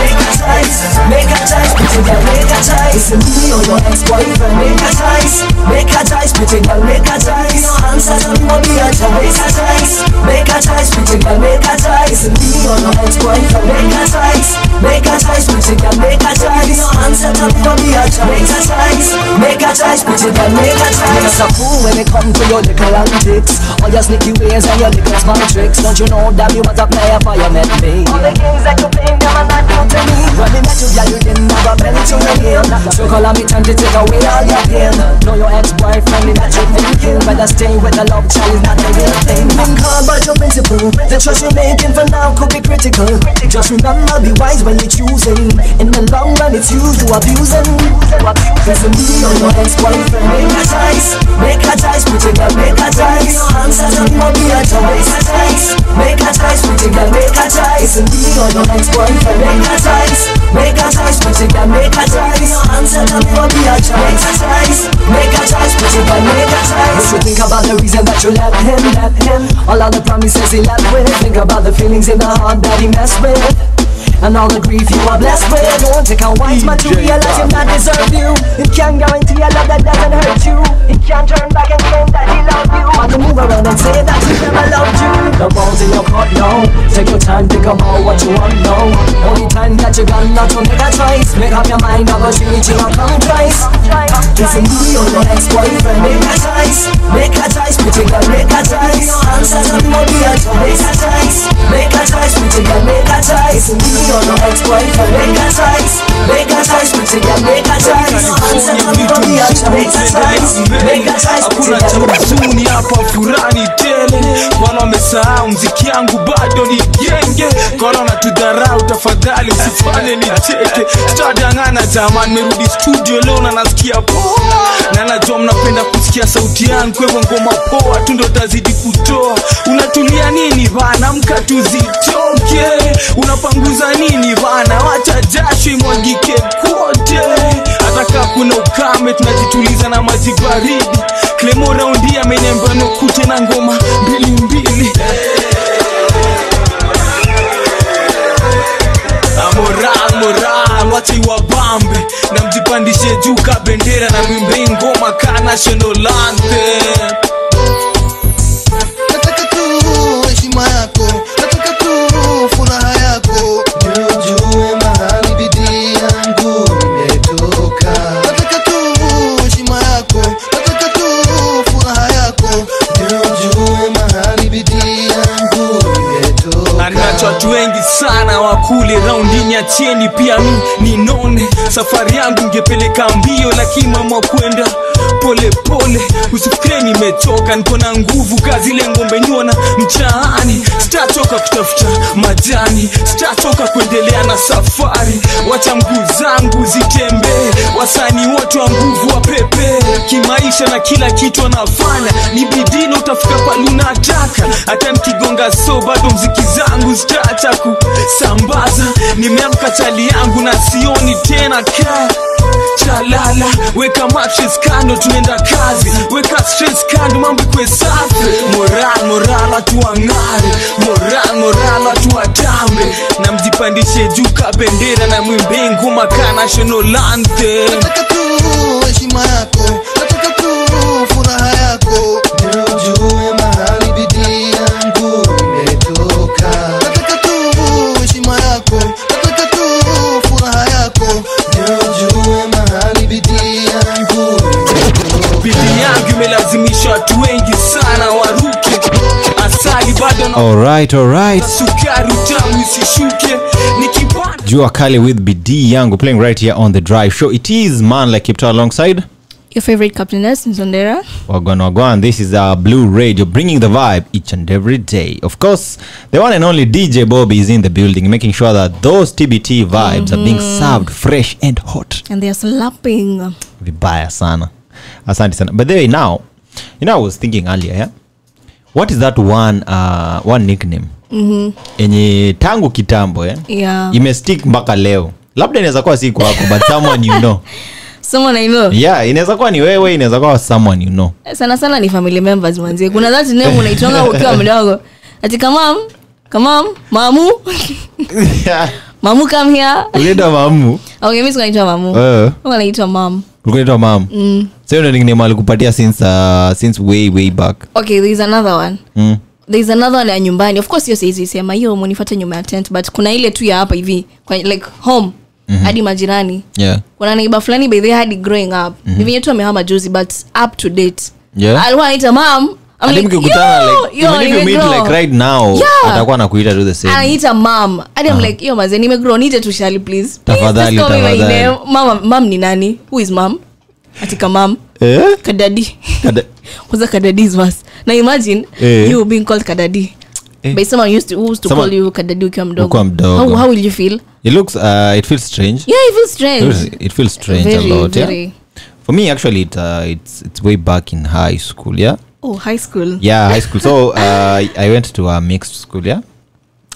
Make a choice, make a choice, pretty girl, make a choice. Me or your ex-boyfriend, make a choice, make a choice, pretty girl, make a choice. Your answer to me will be a choice, a choice. Make a choice, pretty girl, make a choice. Me or your ex-boyfriend, make a choice, make a choice, pretty girl, make a choice. Your answer to me will be a choice, a choice. Make a choice, pretty girl, make a choice. You're so cool when it comes to your little antics, all your sneaky ways and your little smart tricks. Don't you know that you was a player for you met me? All the games that you play, them are not to me. When we met you, girl, you didn't have a penny to name. So call on me time to take away all your pain. Know your ex-boyfriend, me that you thinking. Better stay with the love child, not the real thing. Been called by your principle. The choice you're making for now could be critical. Just remember, be wise when you're choosing. In the long run, it's you you abusing. Cause me or your ex-boyfriend, make a choice. Make a choice, pretty girl, make a choice. Your answers on will be a choice. Make a choice, pretty girl, make a choice. Me or your ex-boyfriend, make a choice. Make a choice, pretty girl, make a choice. Your answer on will be a choice. A choice. Make a choice, pretty girl, make a choice. You think about the reason that you left him, left him. All of the promises he left with. Think about the feelings in the heart that he messed with. And all the grief you are blessed with. Don't take a wise man to realize him not deserve you. It can't guarantee a love that doesn't hurt you. It can't turn back and claim that he loved you. Man, to move around and say that he never loved you. The ball's in your court now Take your time, think about what you want now Only time that you got not to make a choice Make up your mind each will come twice. Listen me or your ex-boyfriend Make a choice. Make a choice, pretty girl, make a choice. Your answers on will be a choice A choice. Make a choice, pretty girl, make a choice. Listen me or your ex-boyfriend Make a choice. Make a pretty girl, make a answers on will be a choice. Make a pretty hakuna cha huzuni hapa furani tele. Kwana wamesahau mziki yangu bado ni genge Kola na tudharau tafadhali usifanye nicheke. Tutadangana jamani merudi studio leo na nasikia poa. Na najua mnapenda kusikia sauti yangu kwa hivyo ngoma poa tu ndo tazidi kutoa. Unatulia nini bana mka tuzitoke unapanguza nini bana? Wacha jasho imwagike kote. Hata kaa kuna ukame tunajituliza na maji baridi. Klemo raundi ameniambia nikute na ngoma mbili mbili. Moral moral wacha iwabambe na mjipandishe juu ka bendera na mwimbe ngoma ka national anthem furaha yako. Ndio watu wengi sana wakule raundini ya pia mi ninone safari yangu ngepeleka mbio lakini mama kwenda polepole pole. Usifikire nimechoka niko na nguvu kazi ile ngombe nyona sitachoka kutafuta majani sitatoka kuendelea na safari. Wacha mguu zangu zitembee wasani wote wa nguvu wa pepe. Kimaisha na kila kitu anafanya ni bidii utafika pale unataka. Hata mkigonga so bado mziki zangu zitaacha kusambaza nimeamka chali yangu na sioni tena ka Chalala, lala weka mattress kando tunaenda kazi. Weka stress kando mambo kwe safi. Moral moral atuang'are moral moral atuatambe na mjipandishe juu ka bendera na mwimbe ngoma national anthem. Nataka tu heshima yako watu wengi sana waruke. Asali bado na alright alright sukari tamu isishuke. Nikipata jua kali with bd yangu playing right here on the drive show. It is man like kept alongside Your favorite captainess, Nzondera. wagwan wagwan. This is our blue radio bringing the vibe each and every day. Of course the one and only dj bobby is in the building making sure that those tbt vibes are being served fresh and hot. And they are slapping. vibaya sana. Asante sana. By the way now you know i was thinking earlier yeah? what is that one uh, one nickname Mm-hmm. Enye tangu kitambo eh? Yeah. imestick mpaka leo labda inaweza kuwa si kwako but someone you know Someone I know. yeah inaweza kuwa ni wewe inaweza kuwa someone you know sana sana ni family members mwanzie kuna that name unaitonga ukiwa mdogo ati kamam kamam mamu mamu come here. Mamu. Okay mimi sikunaitwa mamu. Eh. Naitwa mam? Unaitwa mam? Mm. so ndio nickname alikupatia since uh, since way way back. Okay there is another one. Mm. there is another one ya nyumbani. Of course hiyo siwezi sema. Hiyo munifuate nyuma ya tent but kuna ile tu ya hapa hivi. Like home. Mhm. hadi majirani. Yeah. Kuna neiba fulani by the hadi growing up. Mhm. ni venye tu amehama juzi but up to date. Yeah. Alikuwa anaita mam Atakuwa anakuita do the same. Anaita mam hadi I'm Ah. like yo maze nimegrow nite tu please. Please, Tafadhali, just call me by tafadhali. name. Mama- mam ni nani? Who is mam atika mam eh? Kadadi. Kada- kwanza kadadi is worse. Na imagine Eh. you being called kadadi. Eh. by someone used to, who used to Someone- call you kadadi ukiwa mdogo. mdogo. how, how will you feel? It looks uh, it feels strange. Yeah it feels strange. It feels- it feels strange Very, a lot very. yeah for me actually it, uh, it's it's way back in high school yeah oh high school. Yeah high school. So uh, i went to a mixed school yeah?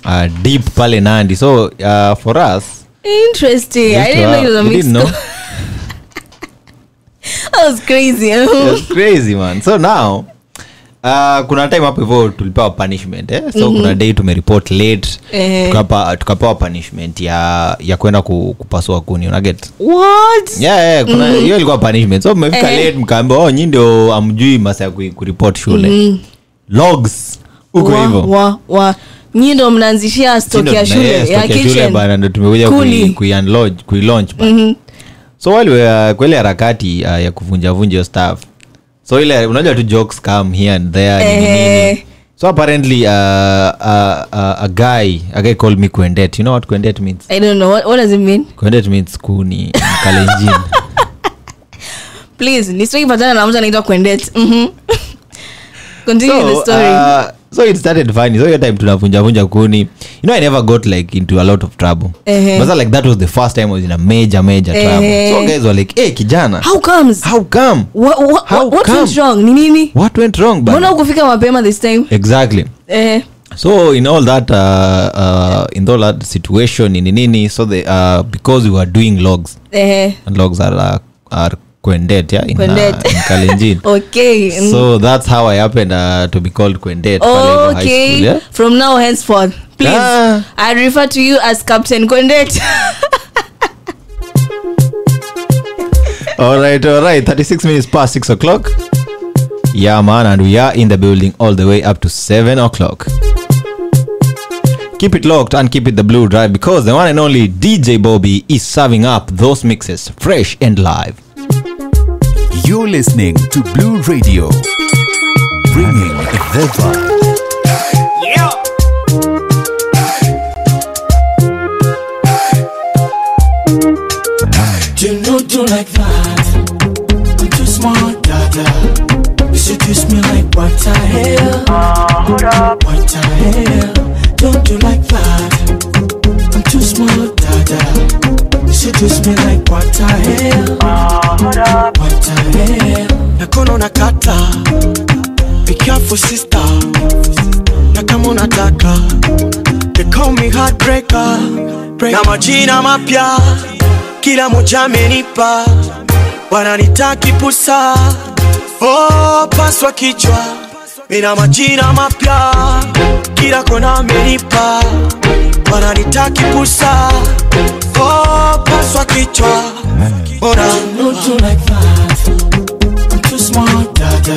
Uh, deep pale nandi. So uh, for us interesting. i didn't know it was a mixed know. school. that was crazy. It's crazy man. So now Uh, kuna time hapo hivyo tulipewa punishment eh? so Mhm. kuna day tumereport late Eh. tukapa, tukapewa punishment ya ya kwenda ku, kupasua kuni unaget yeah, yeah, kuna Mhm. hiyo ilikuwa punishment so mmefika Eh. late mkaambia oh nyi ndio amjui masa ya kuripot shule Mhm. logs huko hivyo wa- wa nyi ndo mnaanzishia ya shule ya kitchen bana ndo tumekuja Kuni. kui- kui-launch bana. Mhm. so wale uh, kwa harakati uh, ya kuvunjavunja hiyo staff so ile unajua tu jokes come here and there Eh. nini. So apparently uh, uh, uh, a guy a guy called me kuendet you know what kuendet means? I don't know. What, what does it mean? Kuendet means kuni in kalenjin please nisipatana na mtu anaitwa kwendet. Mhm. continue the story. uh, so it started funny so hiyo time tunavunjavunja kuni. You know i never got like into a lot of trouble. Ehe. but like that was the first time i was in a major major trouble. So guys were like hey kijana how comes? how come? What, what, How what come? went wrong? Ni nini? What went wrong mbona ukufika mapema this time? Exactly. Eh, so in all that uh, uh, in all that situation nini nini? So the uh, because we were doing logs. Eh, and logs are uh, are kwendet yeah in, Kwendet. Uh, in kalenjin. Okay. So that's how i happened uh, to be called hivyo high okay. school, yeah? from now henceforth please Ah. i refer to you as captain kwendet all right all right. 36 minutes past 6 o'clock. Yeah man and we are in the building all the way up to 7 o'clock. Keep it locked and keep it the blue drive because the one and only dj bobby is serving up those mixes fresh and live You're listening to Blue Radio, bringing the vibe. Know do like that. I'm too smart, dada. You seduce me like what the hell? Hell? Don't do like that. I'm too smart, You me like what the hell? What the hell? Nakono nakata. Be careful, sister. Na kama unataka. They call me heartbreaker. Na majina mapya kila moja amenipa wananitaki pusa oh, paswa kichwa mina majina mapya kila kona amenipa wananitaki pusa oh, paswa kichwa Bora. Don't do like that. I'm too smart, dada.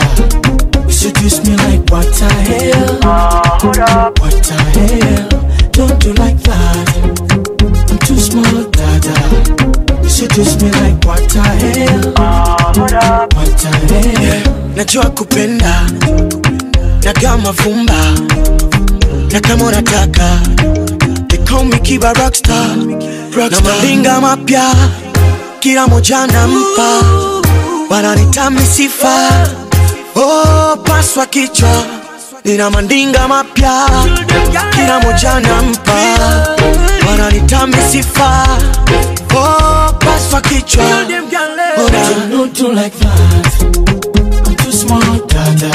You seduce me like what the hell? What the hell? Don't do like that. I'm too smart, dada. You seduce me like what the hell? What the hell? najua kupenda na kama vumba na kama unataka call me kiba rockstar na malinga mapya kila moja nampa wananitami sifa. Oh, paswa kichwa nina mandinga mapya. Kila moja nampa wananitami sifa. Oh, paswa kichwa. Don't like that. I'm too smart, dada.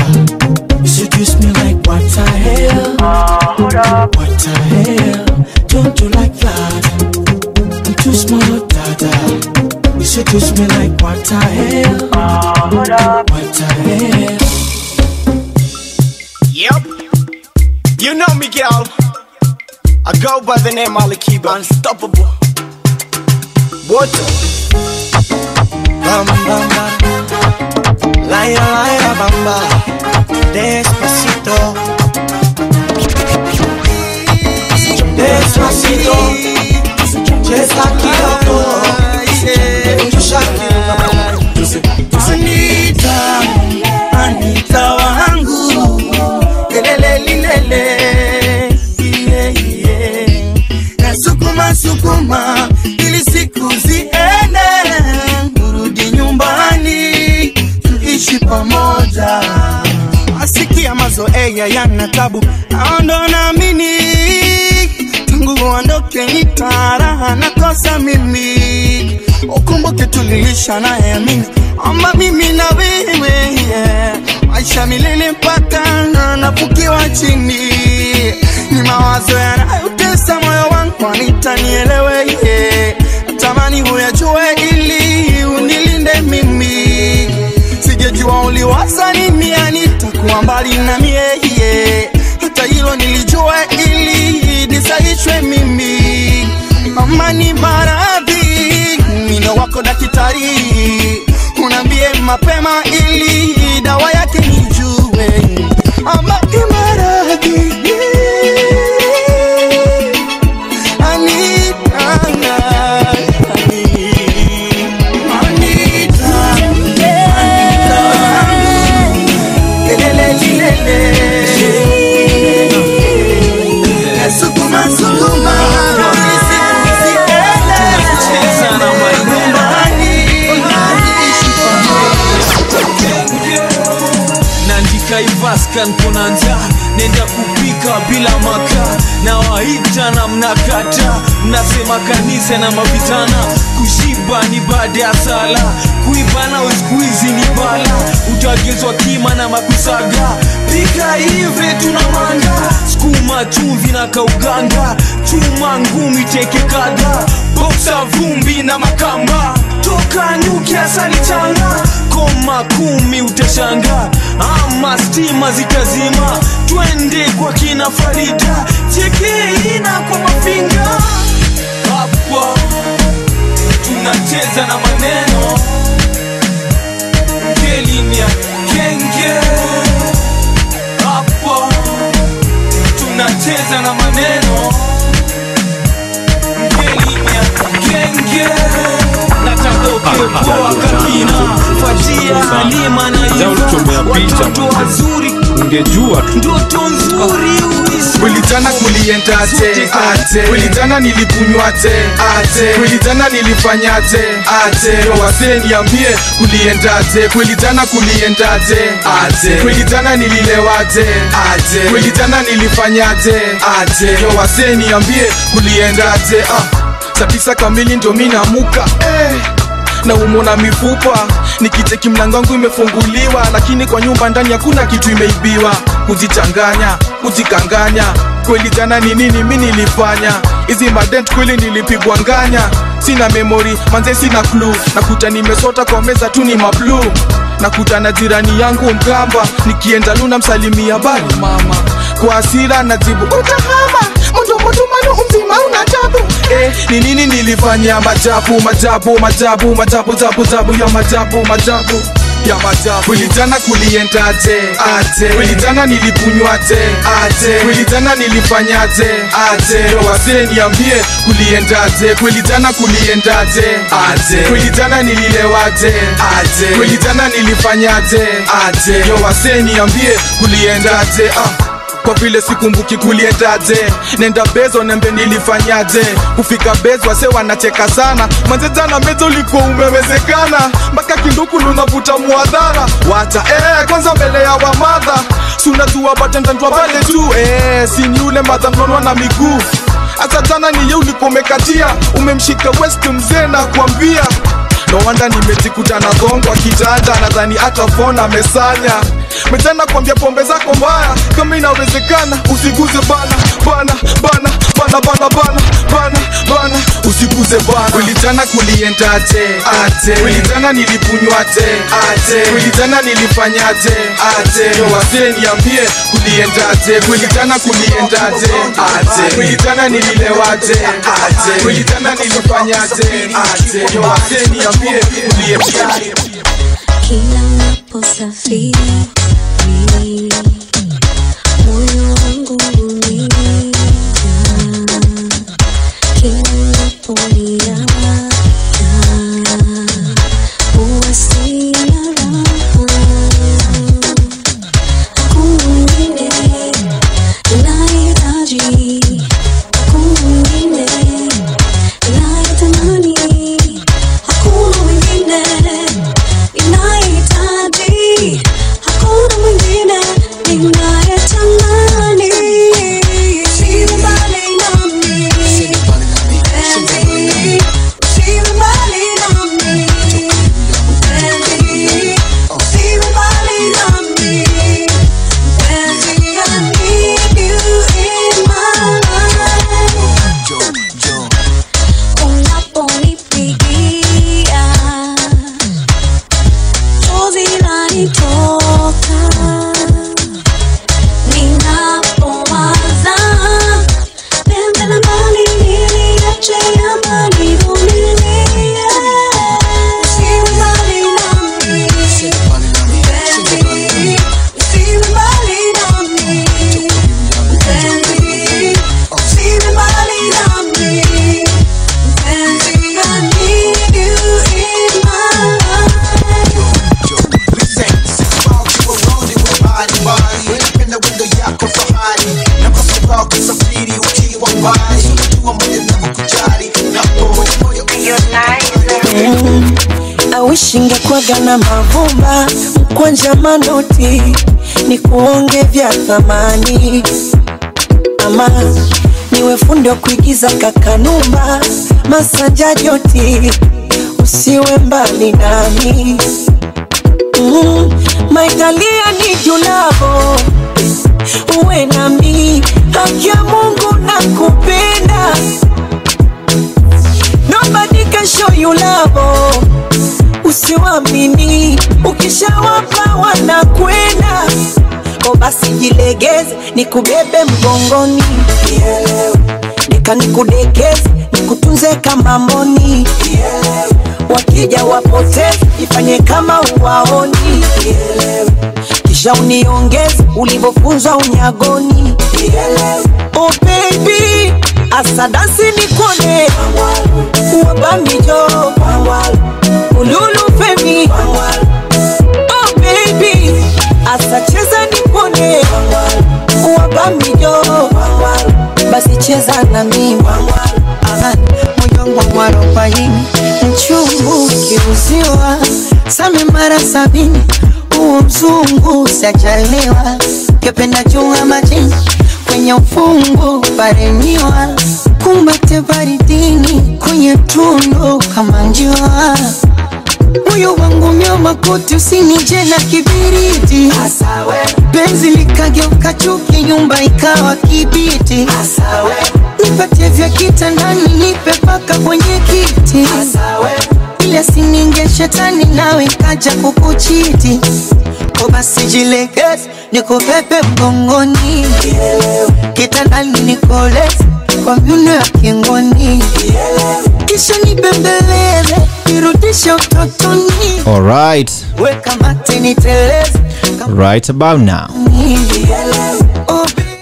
You seduce me like what the hell? What the hell? Don't do like that. I'm too small, dada. You seduce me like what the eh? hell? What the eh? hell? Yep. You know me, girl. I go by the name Alikiba. Unstoppable. Water. Bam, bam, bam. Laila, laila, bamba. Despacito. Despacito. Cheza kidogo. Kidogo. Anita, Anita wangu. Lelele, lilele. Yeah, sukuma. Ili siku ziende. Urudi nyumbani. Tuishi pamoja. Asikia mazoea yana tabu. Aondo naamini. Tangu uondoke nitaraha nakosa mimi. Ukumbuke tulilisha naye amini. Mimi na wewe. Maisha milele mpaka nafukiwa chini. Ni mawazo yanayotesa moyo wangu, anitanielewe yeah. Natamani huyajue ili unilinde mimi. sijejua uliwasa nini mbali na mie. Hata hilo nilijua mimi. Ama ni maradhi, mino wako daktari, unambie mapema ili mnakata nasema kanisa na mavitana kushiba ni baada ya sala kuibana uskuizi ni bala. Utagezwa kima na makusaga pika hivi tuna manga skuma chumvi na kauganga chuma ngumi teke kadha boksa vumbi na makamba. Toka nyuki asali koma kumi utashanga ama stima zitazima. Twende kwa kina farida chekeina kwa mafinga. Hapa tunacheza na maneno. Ngelinia kenge. Hapa tunacheza na maneno. Ngelinia kenge natakaokepoa kakina fatia halima na iva watoto wazuri ungejua tu ndoto nzuri Kulitana kuliendaje ate kwilitana nilikunywaje ate kwilitana nilifanyaje ate wasee niambie kuliendaje kwilitana kuliendaje ate ah. saa tisa kamili ndo mi namuka eh na umona mifupa. Nikiteki mlango wangu imefunguliwa lakini kwa nyumba ndani hakuna kitu imeibiwa. Kujichanganya kujikanganya kweli jana ni nini mi nilifanya? Hizi madent kweli nilipigwa nganya. Sina memori manze sina klu nakuta nimesota kwa meza tu ni mablu. Nakuta na jirani yangu mgamba. Nikienda luna msalimia bali mama. Kwa asira najibu utahama una tabu eh, ni nini nilifanya? Majabu majabu majabu majabu zabu zabu ya majabu majabu ya majabu. Wilijana kulienda aje? Aje? Wilijana nilikunywa aje? Aje? Wilijana nilifanya aje? Aje? Wazee niambie kulienda aje? Wilijana kulienda aje? Aje? Wilijana nililewa aje? Aje? Wilijana nilifanya aje? Aje? Wazee niambie kulienda aje? Ah kwa vile sikumbuki kuliendaje. Nenda bezo nembe nilifanyaje. Kufika bezo wase wanacheka sana. Manze jana mezo ulikuwa umewezekana. Mpaka kinduku lunavuta muadhara. Wacha eh, kwanza mbele ya wamadha sunajua batendandwa pale tu eh, sini ule madha mnonwa na miguu. Hata jana niye ulikuwa umekatia. Umemshika west mzee na kuambia. No wanda nimejikuta na gongwa kitanda nadhani hata fona amesanya mejana kwambia pombe zako mbaya. Kama inawezekana usiguze bana bana bana bana bana bana bana bana usiguze bana. Kulijana kuliendaje aje? Kulijana nilikunywaje aje? Kulijana nilifanyaje aje? Yo wazee niambie kuliendaje kulijana kuliendaje aje? Kulijana nililewaje aje? Kulijana nilifanyaje aje? Yo wazee niambie kuliendaje kila naposafiri na mavumba mkwanja manoti ni kuonge vya thamani. Ama niwe fundi wa kuigiza kakanumba masanja joti usiwe mbali nami. Mm, maitalia ni julavo uwe nami haki ya mungu na kupenda. Nobody can usiwamini ukishawapa wanakwenda. Ko basi jilegeze nikubebe mgongoni. Deka nikudekeze nikutunze kama mboni. Wakija wapoteze ifanye kama uwaoni. Kisha uniongeze ulivyofunzwa unyagoni. Oh baby asadasi nikone wọ́n bá mi jó olólùfẹ́ mi cheza na mimi moyo wangu arobaini same mara sabini. Huo mzungu sajaliwa kependa juu majini. Kwenye ufungu pareniwa kumbate baridini kwenye tundo kama njua. Moyo wangu myoma makoti usinije na kibiriti. Penzi likageuka chuki nyumba ikawa kibiti. Nipatie vya kitandani nipe paka kwenye kiti. Ile sininge shetani nawe kaja kukuchiti. Ko basi jilegeze nikupepe mgongoni. Kitandani nikoleze kwa miuno ya kisha nibembeleze nirudishe utotoni. Alright, weka mate niteleze right about now.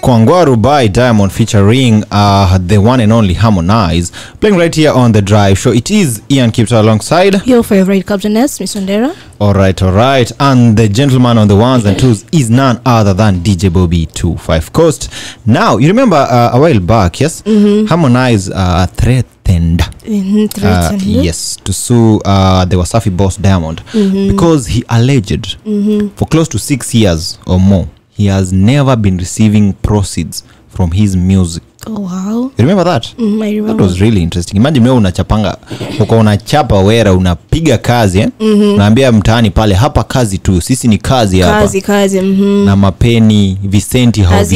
Kwangwaru by Diamond featuring uh, the one and only Harmonize playing right here on the drive show. It is Ian Kipta alongside. Your favorite captainess, Miss Wandera. All right, all right. And the gentleman on the ones and twos is none other than DJ Bobby 25 Coast. Now, you remember uh, a while back, yes? Mhm. Harmonize uh, threatened. Mhm, Uh, yes, to sue uh, the Wasafi boss Diamond Mhm. because he alleged Mhm. for close to six years or more he has never been receiving proceeds from his music. Oh, wow. You remember that? Mm, I That was really interesting. Imagine wewe unachapanga uko unachapa wera unapiga kazi eh? Mhm. Unaambia mtaani pale hapa kazi tu, sisi ni kazi hapa. kazi kazi -hmm. Na mapeni Vicenti haviingishi.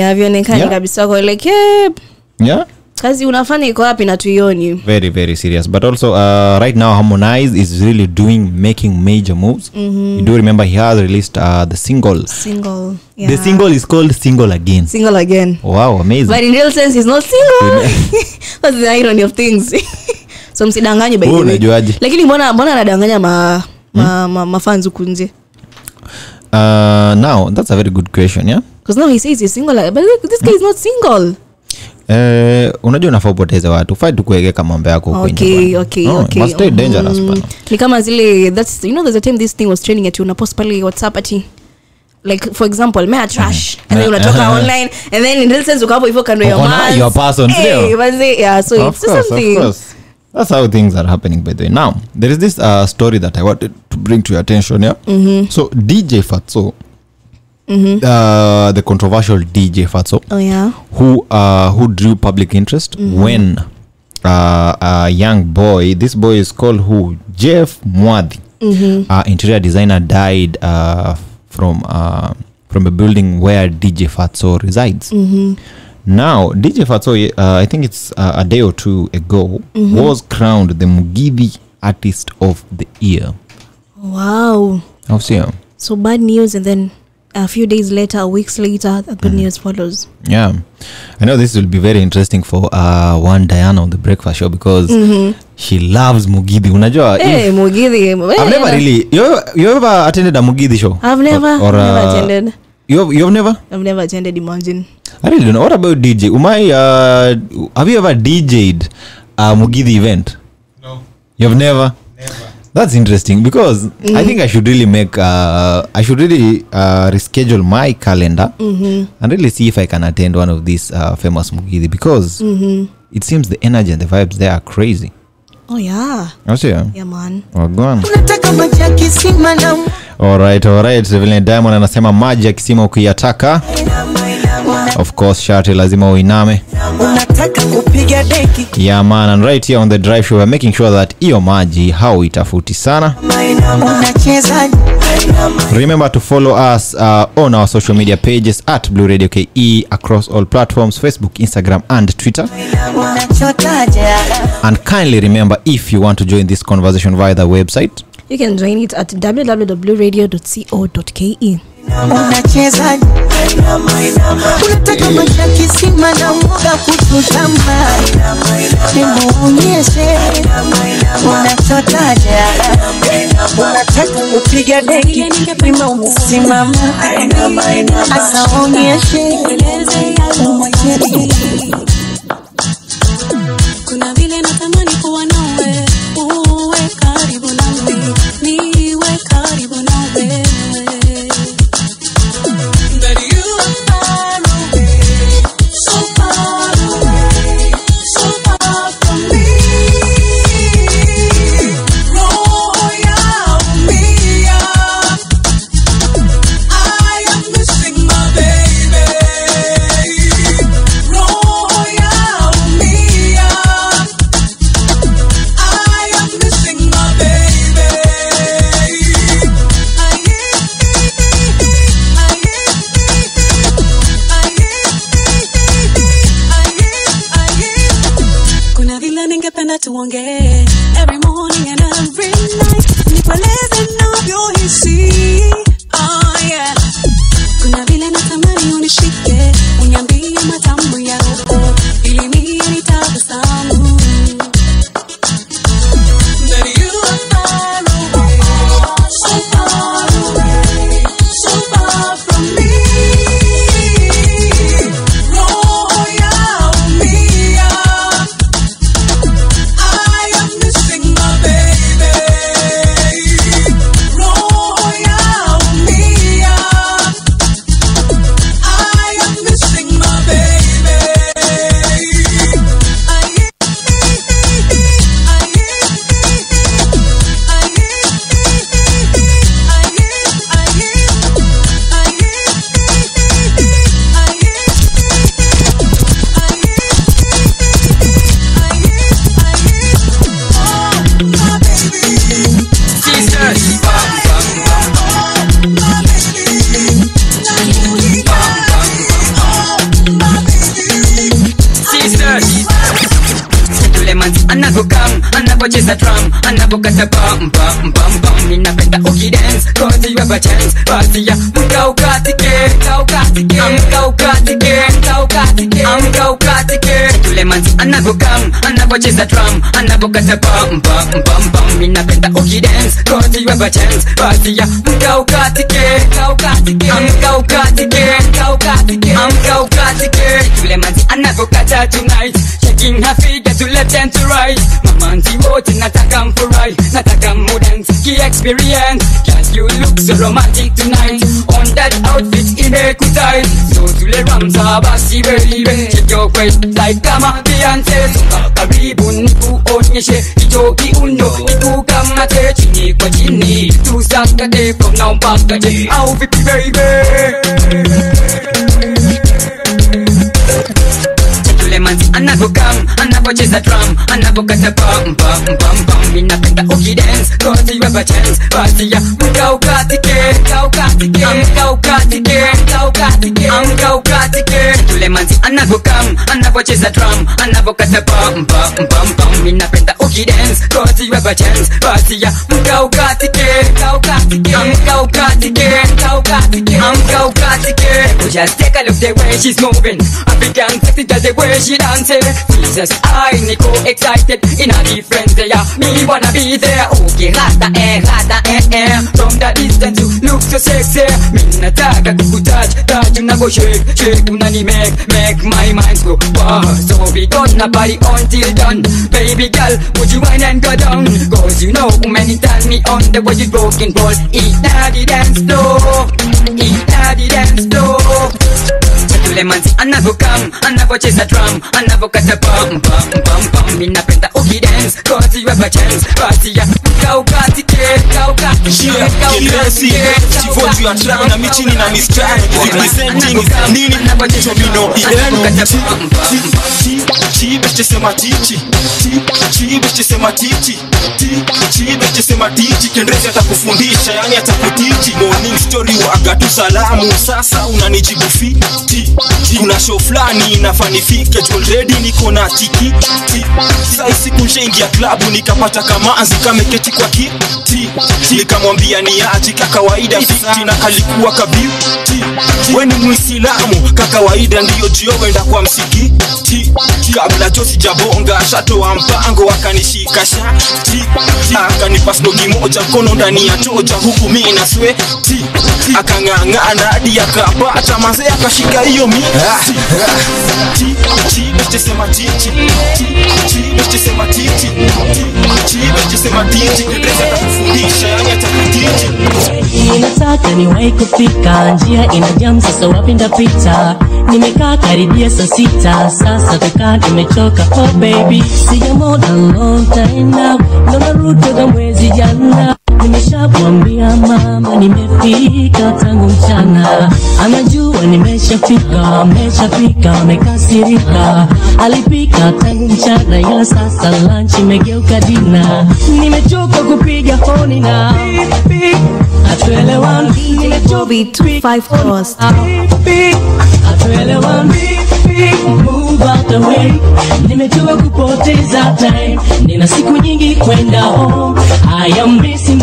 havionekani Yeah. kabisa kwa like yeah. Yeah? Kazi unafanya iko wapi na tuioni Very very serious. But also uh, right now Harmonize is really doing making major moves. Mhm. You do remember he has released uh, the single. single The single is called Single Again. single again Wow, amazing. but in real sense he's not single that's the irony of things so msidanganye by the way lakini mbona mbona anadanganya ma ma, ma, mafans huku nje Uh, now that's a very good question, yeah? because now he says he's single but this guy is not single Eh, unajua unafaa upoteze watu fai tukuegeka mambo yako huko okay bwana. okay No, okay must stay dangerous Mm. ni kama zile that's you know there's a time this thing was training ati unapost pale whatsapp ati like for example mea trash and then unatoka online and then in real sense uko hapo hivyo kando ya mans. your person, hey, ndio? yeah so Of it's course, of course. That's how things are happening by the way. Now, there is this uh, story that I wanted to bring to your attention, yeah? So DJ Fatso, Mhm. uh, the controversial DJ Fatso, oh yeah who uh, who drew public interest Mhm. when uh, a young boy, this boy is called who? Jeff Mwadhi. Mhm. uh, interior designer died uh, from uh, from a building where DJ Fatso resides. Mhm. Now, DJ Fatso, uh, I think it's uh, a day or two ago, Mhm. was crowned the Mugithi Artist of the Year. wow How so? so bad news and then a few days later weeks later the good news follows Yeah, I know this will be very interesting for uh, one Diana on the breakfast show because Mhm. she loves Mugithi. Unajua, hey if- mugithi I've never really. You ever, you ever attended a Mugithi show? I've never Or, or, never uh, attended You've you've never? I've never attended imagine I really don't know. What about DJ? Umai, uh, have you ever DJ'd a Mugithi event? No. You've never? That's interesting because I Mhm. think I should really make, uh, I should really uh, reschedule my calendar Mhm. and really see if I can attend one of these uh, famous Mugithi because Mhm. it seems the energy and the vibes there are crazy. oh yeah yeah man Wagwan. unataka maji ya kisima na Alright, alright. Vile Diamond anasema maji ya kisima ukiyataka, of course shati lazima uiname. Yeah man, and right here on the drive show we're making sure that hiyo maji hauitafuti sana. Remember to follow us uh, on our social media pages at Blue Radio KE across all platforms Facebook, Instagram and Twitter. And kindly remember if you want to join this conversation via the website, you can join it at www.radio.co.ke unachezaje? Unataka maji ya kisima na mwoga kututamba, nimuonyeshe unachotaja. unataka kupiga deki? Ima umesimama asa onyeshe drum anavyokata bam bam bam bam. Ninapenda ukidance cause you have a chance. Basi ya mka ukatike ukatike mka ukatike ukatike mka ukatike. Yule manzi anapokam anapocheza drum anapokata bam bam bam bam. Ninapenda ukidance cause you have a chance. Basi ya mka ukatike ukatike mka ukatike ukatike mka ukatike. Yule manzi anapokata tonight shaking her figure to left and to right mamanzi wote nataka mfurahi nataka mudance ki experience. Can you look so romantic tonight. On that outfit imekutai so tule ramsa basi baby. Shake your waist like kama Beyonce songa karibu nikuonyeshe hicho kiuno nikukamate chini kwa chini tusakate from now mpaka je au vipi baby yule manzi anavyokam anavyocheza drum anavyokata bam bam bam bam ninapenda ukidance cause you have a chance basi ya mka ukatike mka ukatike mka ukatike mka ukatike mka ukatike yule manzi anavyokam anavyocheza drum anavyokata bam bam bam bam ninapenda ukidance cause you have a chance basi ya mka ukatike mka ukatike mka ukatike mka ukatike mka ukatike just take a look the way she's moving African sexy does the way she dancing Jesus I Nico excited. In a different day Me wanna be there. Okay rata eh rata eh eh. From the distance you look so sexy. Mi nataka kukutouch touch unavo shake shake unani make make my mind go wow So we gonna party until done Baby girl would you wine and go down? Cause you know many turn me on. The way you broken ball Eat na dance floor Eat na dance floor yule manzi anavyokam anavyocheza drum anavyokata bam bam bam bam ninapenda ukidance cause you have a chance. Basi ya mka ukatike mka ukatike mka Kielezi, chivoju ya track na michini na mistari Representing nini? Chomino ilenu. Chibe chibechesema tichi chibe chibechesema tichi chibe chibechesema tichi kendrezi atakufundisha yani atakutichi. Morning story wa wagatu salamu. Sasa unanijibu fiti kuna show fulani inafanifike jolredi niko na tiki. Sai siku nshaingia klabu nikapata kamazi kameketi kwa kiti. Ni aji kakawaida fiti na kalikuwa kabiuti weni muislamu kakawaida ndiyo jio wenda kwa msikiti kabla jo sijabonga shatoa mpango akanishika shati. Akanipa snogi moja mkono ndani ya toja huku mi na sweti akang'ang'ana hadi akapata mazee akashika hiyo ninataka niwahi kufika njia ina jam sasa wapi ndapita nimekaa karibia saa sita sasa kukaa nimechoka oh baby sijamona long time mwezi jana nimeshamwambia mama nimefika tangu mchana. Anajua nimeshafika ameshafika amekasirika. Alipika tangu mchana ila sasa lunch imegeuka dina nimechoka kupiga honi na nimechoka kupoteza time. Nina siku nyingi kwenda home. I am missing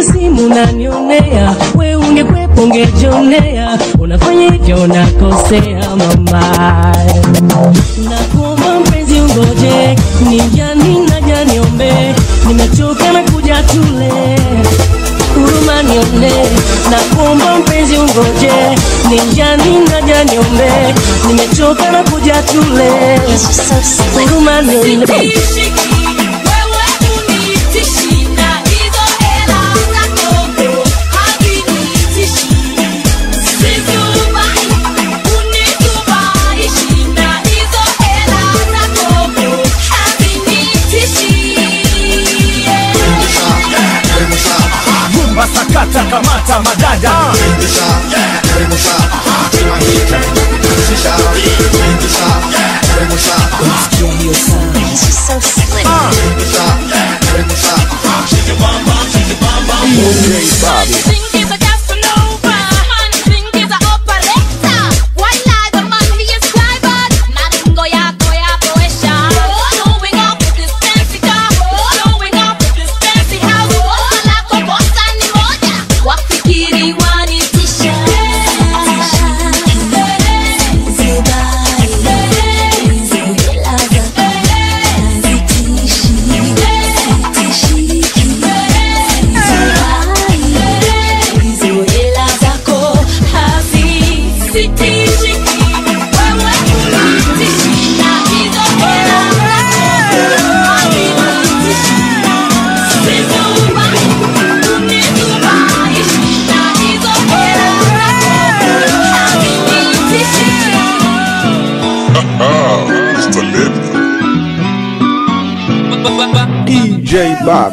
unanikatia simu unanionea we ungekwepo ungejionea unafanya hivyo unakosea mama. Nakuomba mpenzi ungoje ni jani na jani ombe, nimechoka na kuja tule. Huruma nione nakuomba mpenzi ungoje ni jani na jani ombe, nimechoka na kuja tule. Huruma nione kata kamata madada so slick Okay, Bobby amenipa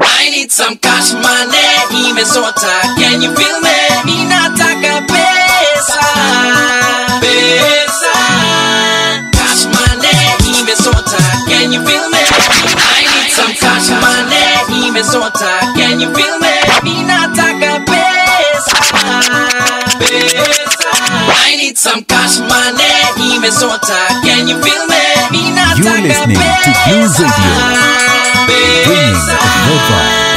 I need some cash money, imesota. Can you feel me? Ninataka pesa, pesa. Cash money, imesota. Can you feel me? I need some cash money, imesota. Can you feel me? Money, imesota. Can you feel me? You're listening to Blue Radio, bringing pesa. the vibe.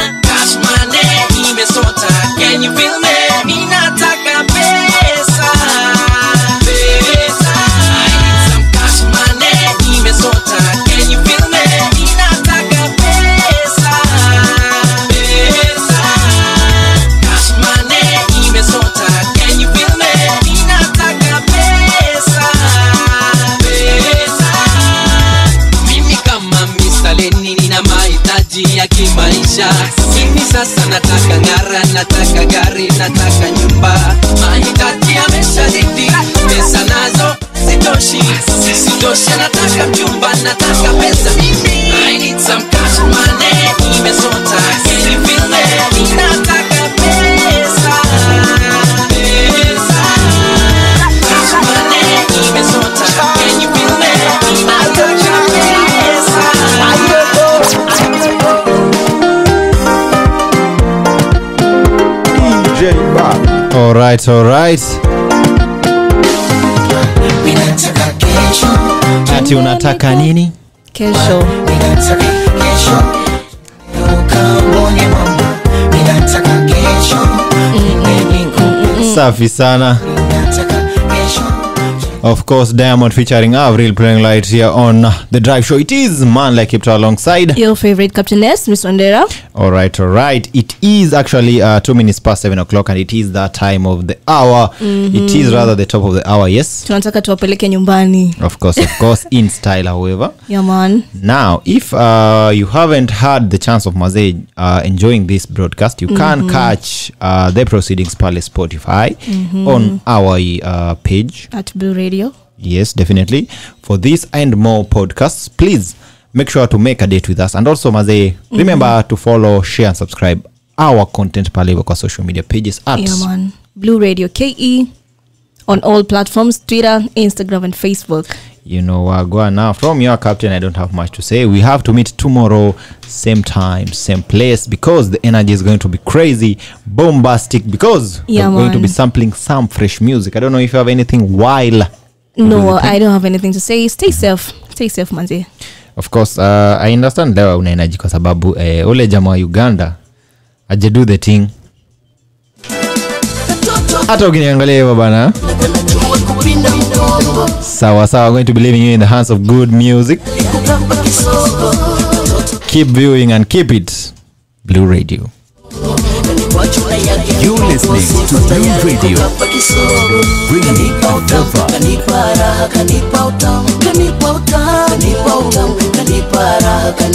Nataka gari, nataka nyumba. Mahitaji yameshadidi, pesa nazo sitoshi, sitoshi. Nataka mjumba, nataka pesa mimi. Alright alright. Ati unataka nini? Kesho. Safi sana. Of course diamond featuring avril playing light here on the drive show. It is man like Kipto alongside. Your favorite captainess miss wandera all right all right. It is actually uh, two minutes past seven o'clock and it is that time of the hour. Mhm. it is rather the top of the hour yes? Tunataka tuwapeleke nyumbani. Of course of course in style however. Yaman now if uh, you haven't had the chance of maze uh, enjoying this broadcast you can Mhm. catch uh, the proceedings pale spotify Mhm. on our uh, page. At blue radio. Yes definitely. For this and more podcasts please make sure to make a date with us and also mazee remember to follow share and subscribe our content pale kwa social media pages at Yeah. Blue Radio KE on all platforms Twitter, Instagram, and Facebook. you know wagwa now from your captain i don't have much to say we have to meet tomorrow same time same place because the energy is going to be crazy bombastic because Yeah, we're going to be sampling some fresh music i don't know if you have anything while No, I don't have anything to say. Stay safe. Stay safe, manzi. Of course uh, i understand lewa una energy kwa sababu uh, ule jamaa wa uganda ajedu the thing. Hata ukiniangalia hivyo bana sawa sawa going to be leaving you in the hands of good music. Keep viewing and keep it blue radio You're listening to Blue Radio, bringing the vibe. kanipa raha kanipa utamu kanipa utamu kanipa utamu kanipa raha kanipa